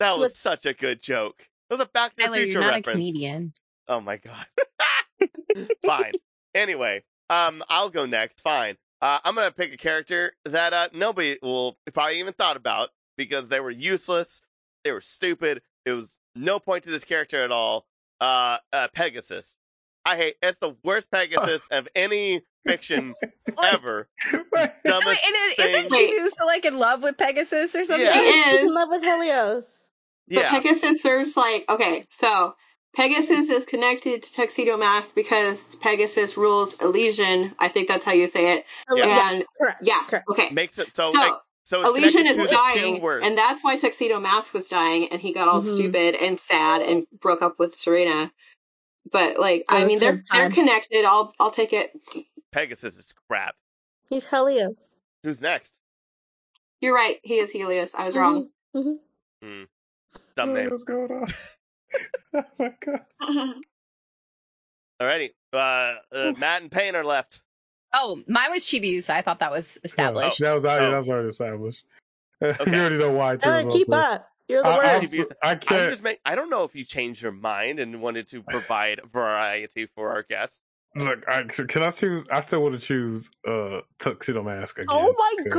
that was Let's- such a good joke. It was a Back to the Tyler, Future you're not reference. a comedian. Oh my god. Fine. Anyway, um, I'll go next. Fine. Uh, I'm gonna pick a character that uh, nobody will probably even thought about because they were useless. They were stupid. It was no point to this character at all. Uh, uh Pegasus. I hate. It's the worst Pegasus of any fiction ever. Wait, Dumbest and it, thing. isn't Chibiusa like in love with Pegasus or something? Yeah. She She's in love with Helios. But Yeah. Pegasus serves like okay, so Pegasus is connected to Tuxedo Mask because Pegasus rules Elysion. I think that's how you say it. Yeah, And correct. yeah, correct. okay. Makes it so. So, like, so it's Elysion is to the two dying, and that's why Tuxedo Mask was dying, and he got all Mhm. stupid and sad and broke up with Serena. But like, I Oh, mean, they're good they're connected. I'll I'll take it. Pegasus is crap. He's Helios. Who's next? You're right. He is Helios. I was wrong. Mhm. Dumb name. What's going on? oh my god. Alrighty. Uh, uh, Matt and Payne are left. Oh, mine was Chibiusa. I thought that was established. that was already, Oh. that was already established. Okay. you already know why. Too, Tyler, real keep up. You're the I, I, worst. Chibiusa. I I'm can't. just make, I don't know if you changed your mind and wanted to provide variety for our guests. Look, I, can I choose? I still want to choose uh, Tuxedo Mask again. oh my 'cause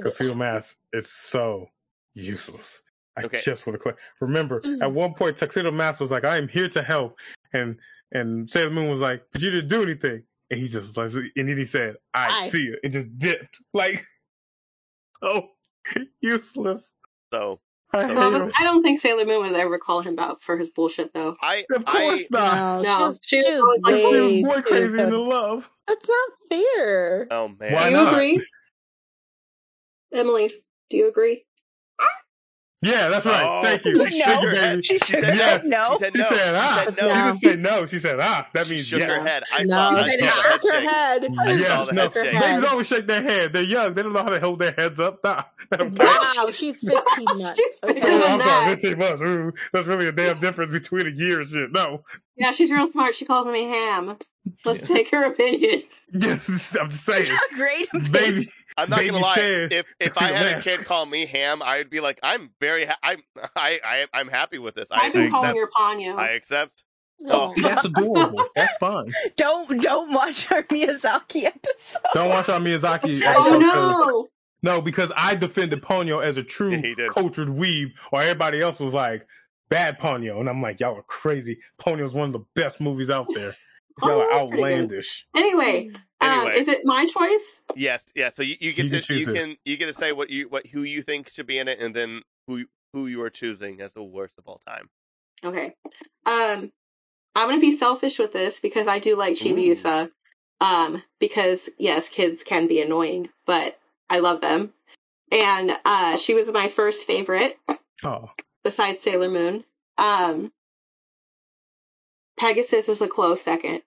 god. Tuxedo Mask is so useless. I Okay. just want to quit. Remember, at mm-hmm. one point, Tuxedo Mask was like, "I am here to help," and and Sailor Moon was like, "But you didn't do anything." And he just like, and then he said, "I Aye. see you," and just dipped. Like, so useless. So I So- Well, I don't think Sailor Moon would ever call him out for his bullshit, though. I, Of course I, not. No, No, she was, she she was was like, She way boy crazy into good. love. That's not fair. oh man, Why do you not? agree? Emily, do you agree? Yeah, that's right. Oh, Thank you. She No. shook her head. She, She said Yes. no. No. She said She no. said ah. She said She no. didn't say no. She said ah. That She means shook yes. her head. I no, saw. I she saw shook her head shake. head. I yes, saw the no. head shake. Babies always shake their head. They're young. They don't know how to hold their heads up. Nah. Wow, she's 15 months. She's Okay. bigger I'm sorry, 15 months. Ooh, that's really a damn difference between a year and shit. No. Yeah, she's real smart. She calls me Ham. Let's take her opinion. Yes, I'm just saying. A great Baby. I'm not Baby gonna lie. said, If if I had a kid call me Ham, I'd be like, I'm very, ha- I'm, I, I, I'm happy with this. I, I've I calling accept. her Ponyo. I accept. No. Oh. That's adorable. That's fine. Don't don't watch our Miyazaki episode. Don't watch our Miyazaki oh no! No, because I defended Ponyo as a true He did. cultured weeb, while everybody else was like, bad Ponyo. And I'm like, y'all are crazy. Ponyo's one of the best movies out there. Y'all are Oh, outlandish. Anyway, um, Anyway. is it my choice? Yes, yeah. So you, you get You to choose you it. can you get to say what you what who you think should be in it, and then who who you are choosing as the worst of all time. Okay. Um, I'm gonna be selfish with this because I do like Chibiusa. Um, because yes, kids can be annoying, but I love them. And uh, she was my first favorite Oh, besides Sailor Moon. Um, Pegasus is a close second.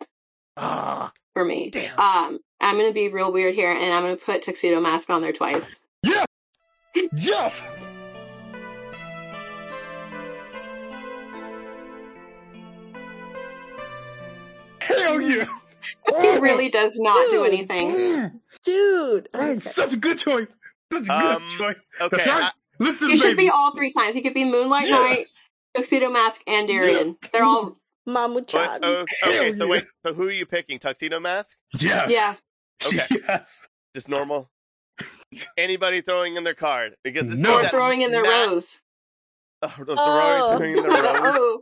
Ah. For me. Damn. Um, I'm gonna be real weird here, and I'm gonna put Tuxedo Mask on there twice. Yeah. yes. Hell yeah. He oh, really does not Dude. do anything. Dude, okay. such a good choice. Such a good um, choice. Okay, Listen, listen, you should be all three times. He could be Moonlight yeah. Knight, Tuxedo Mask, and Darien. Yeah. They're all Mamo-chan. oh, okay, Hell so wait, so who are you picking? Tuxedo Mask? Yes. yeah. Okay. Yes. Just normal? Anybody throwing in their card? Because this No. That throwing in their Matt- rose. Oh, throw- Oh. throwing in their rose. oh,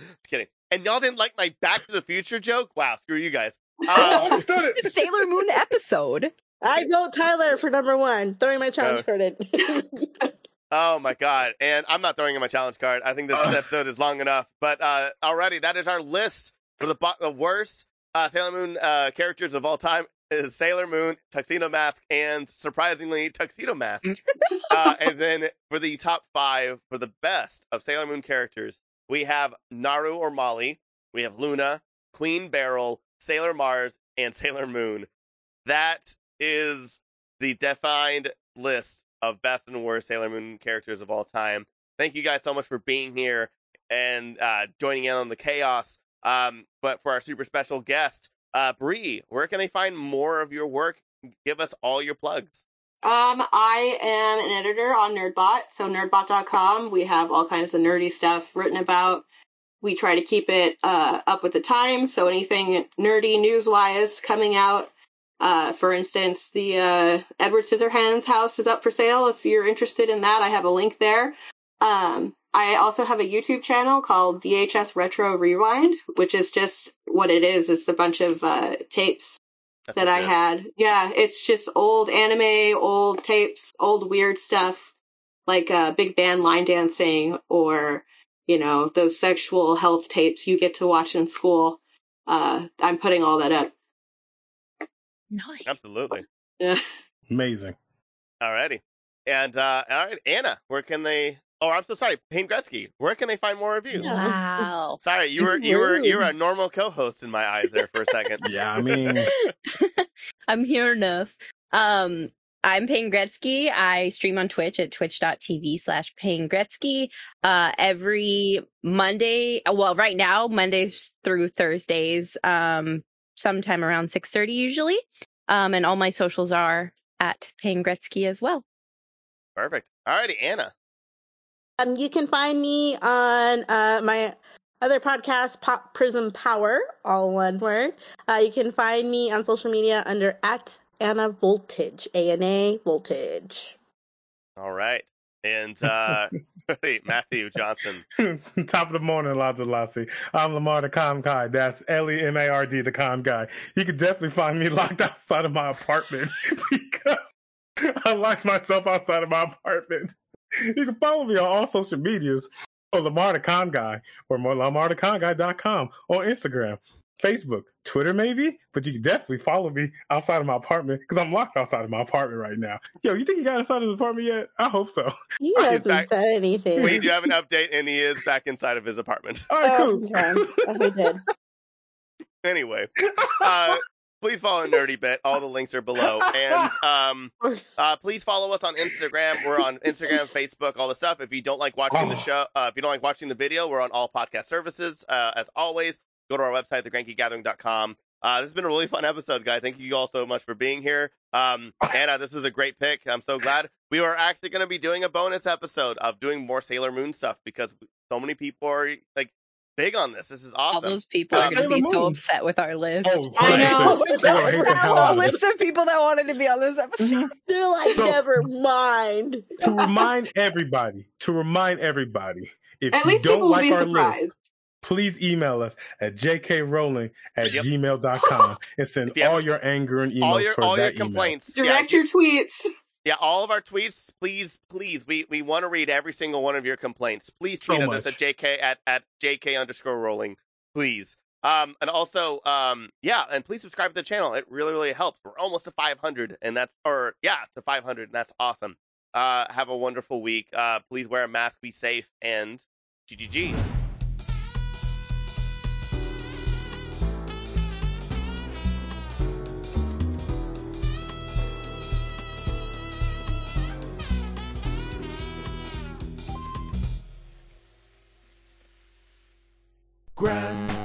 Just kidding. And y'all didn't like my Back to the Future joke? Wow, screw you guys. I Um, understood it. Sailor Moon episode. I vote Tyler for number one. Throwing my challenge Oh. card in. Oh my god. And I'm not throwing in my challenge card. I think this episode is long enough. But uh already that is our list for the, bo- the worst uh, Sailor Moon uh, characters of all time is Sailor Moon, Tuxedo Mask, and surprisingly Tuxedo Mask. uh, and then for the top five for the best of Sailor Moon characters, we have Naru or Molly, we have Luna, Queen Beryl, Sailor Mars, and Sailor Moon. That is the defined list of best and worst Sailor Moon characters of all time. Thank you guys so much for being here and uh, joining in on the chaos. Um, but for our super special guest, uh, Bree, where can they find more of your work? Give us all your plugs. Um, I am an editor on Nerdbot, so nerdbot.com. We have all kinds of nerdy stuff written about. We try to keep it uh, up with the times, so anything nerdy news wise coming out. Uh, for instance, the uh, Edward Scissorhands house is up for sale. If you're interested in that, I have a link there. Um, I also have a YouTube channel called VHS Retro Rewind, which is just what it is. It's a bunch of uh, tapes That's that I legit. had. Yeah, it's just old anime, old tapes, old weird stuff like uh, big band line dancing or you know those sexual health tapes you get to watch in school. Uh, I'm putting all that up. Nice. Absolutely. Yeah. Amazing. Alrighty. And uh all right, Anna, where can they Oh, I'm so sorry, Payne Gretzky. Where can they find more of you? Wow. Sorry, you were you were you were a normal co-host in my eyes there for a second. Yeah, I mean, I'm here enough. Um, I'm Payne Gretzky. I stream on Twitch at twitch.tv slash Payne Gretzky. Uh, every Monday, well, right now, Mondays through Thursdays, um, sometime around 6.30 usually. Um, and all my socials are at Payne Gretzky as well. Perfect. Alrighty, Anna. Um, you can find me on uh, my other podcast, Pop Prism Power, all one word. Uh, you can find me on social media under at Anna Voltage, A N A Voltage. All right. And uh wait, Matthew Johnson. top of the morning, Laza Lassie. I'm Lamar the Calm Guy. That's L E M A R D, the Calm Guy. You can definitely find me locked outside of my apartment because I locked myself outside of my apartment. You can follow me on all social medias or Lamar the Calm Guy or lamartheconguy.com on Instagram, Facebook, Twitter, maybe. But you can definitely follow me outside of my apartment because I'm locked outside of my apartment right now. Yo, you think you got inside of the apartment yet? I hope so. You Oh, hasn't back. said anything. We do have an update and he is back inside of his apartment. All right, Oh, cool. okay. Oh, we did. Anyway, uh please follow Nerdy Bit. All the links are below. And um uh please follow us on Instagram. We're on Instagram, Facebook, all the stuff. If you don't like watching the Oh. show, uh, if you don't like watching the video, we're on all podcast services. Uh as always, go to our website, thegrankygathering.com. Uh, this has been a really fun episode, guys. Thank you all so much for being here. Um, Anna, this was a great pick. I'm so glad. We are actually going to be doing a bonus episode of doing more Sailor Moon stuff because so many people are like big on this. This is awesome. All those people are Um, going to be Sailor so upset with our list. Oh, I know. They're gonna hate the hell a out of it. list of people that wanted to be on this episode. They're like, So- never mind. to remind everybody, to remind everybody, if At you least don't people will like be our surprised. list, please email us at jkrowling at Yep. gmail.com and send If you all your anger and emails all your towards all your that email. complaints. Direct yeah, your tweets. yeah, all of our tweets. Please, please, we we want to read every single one of your complaints. Please So tweet at us much. at jk at at jk underscore rolling. Please. Um, and also, um, yeah, and please subscribe to the channel. It really, really helps. We're almost to 500, and that's, or yeah, to 500, and that's awesome. Uh, have a wonderful week. Uh, please wear a mask, be safe, and GGG. Grand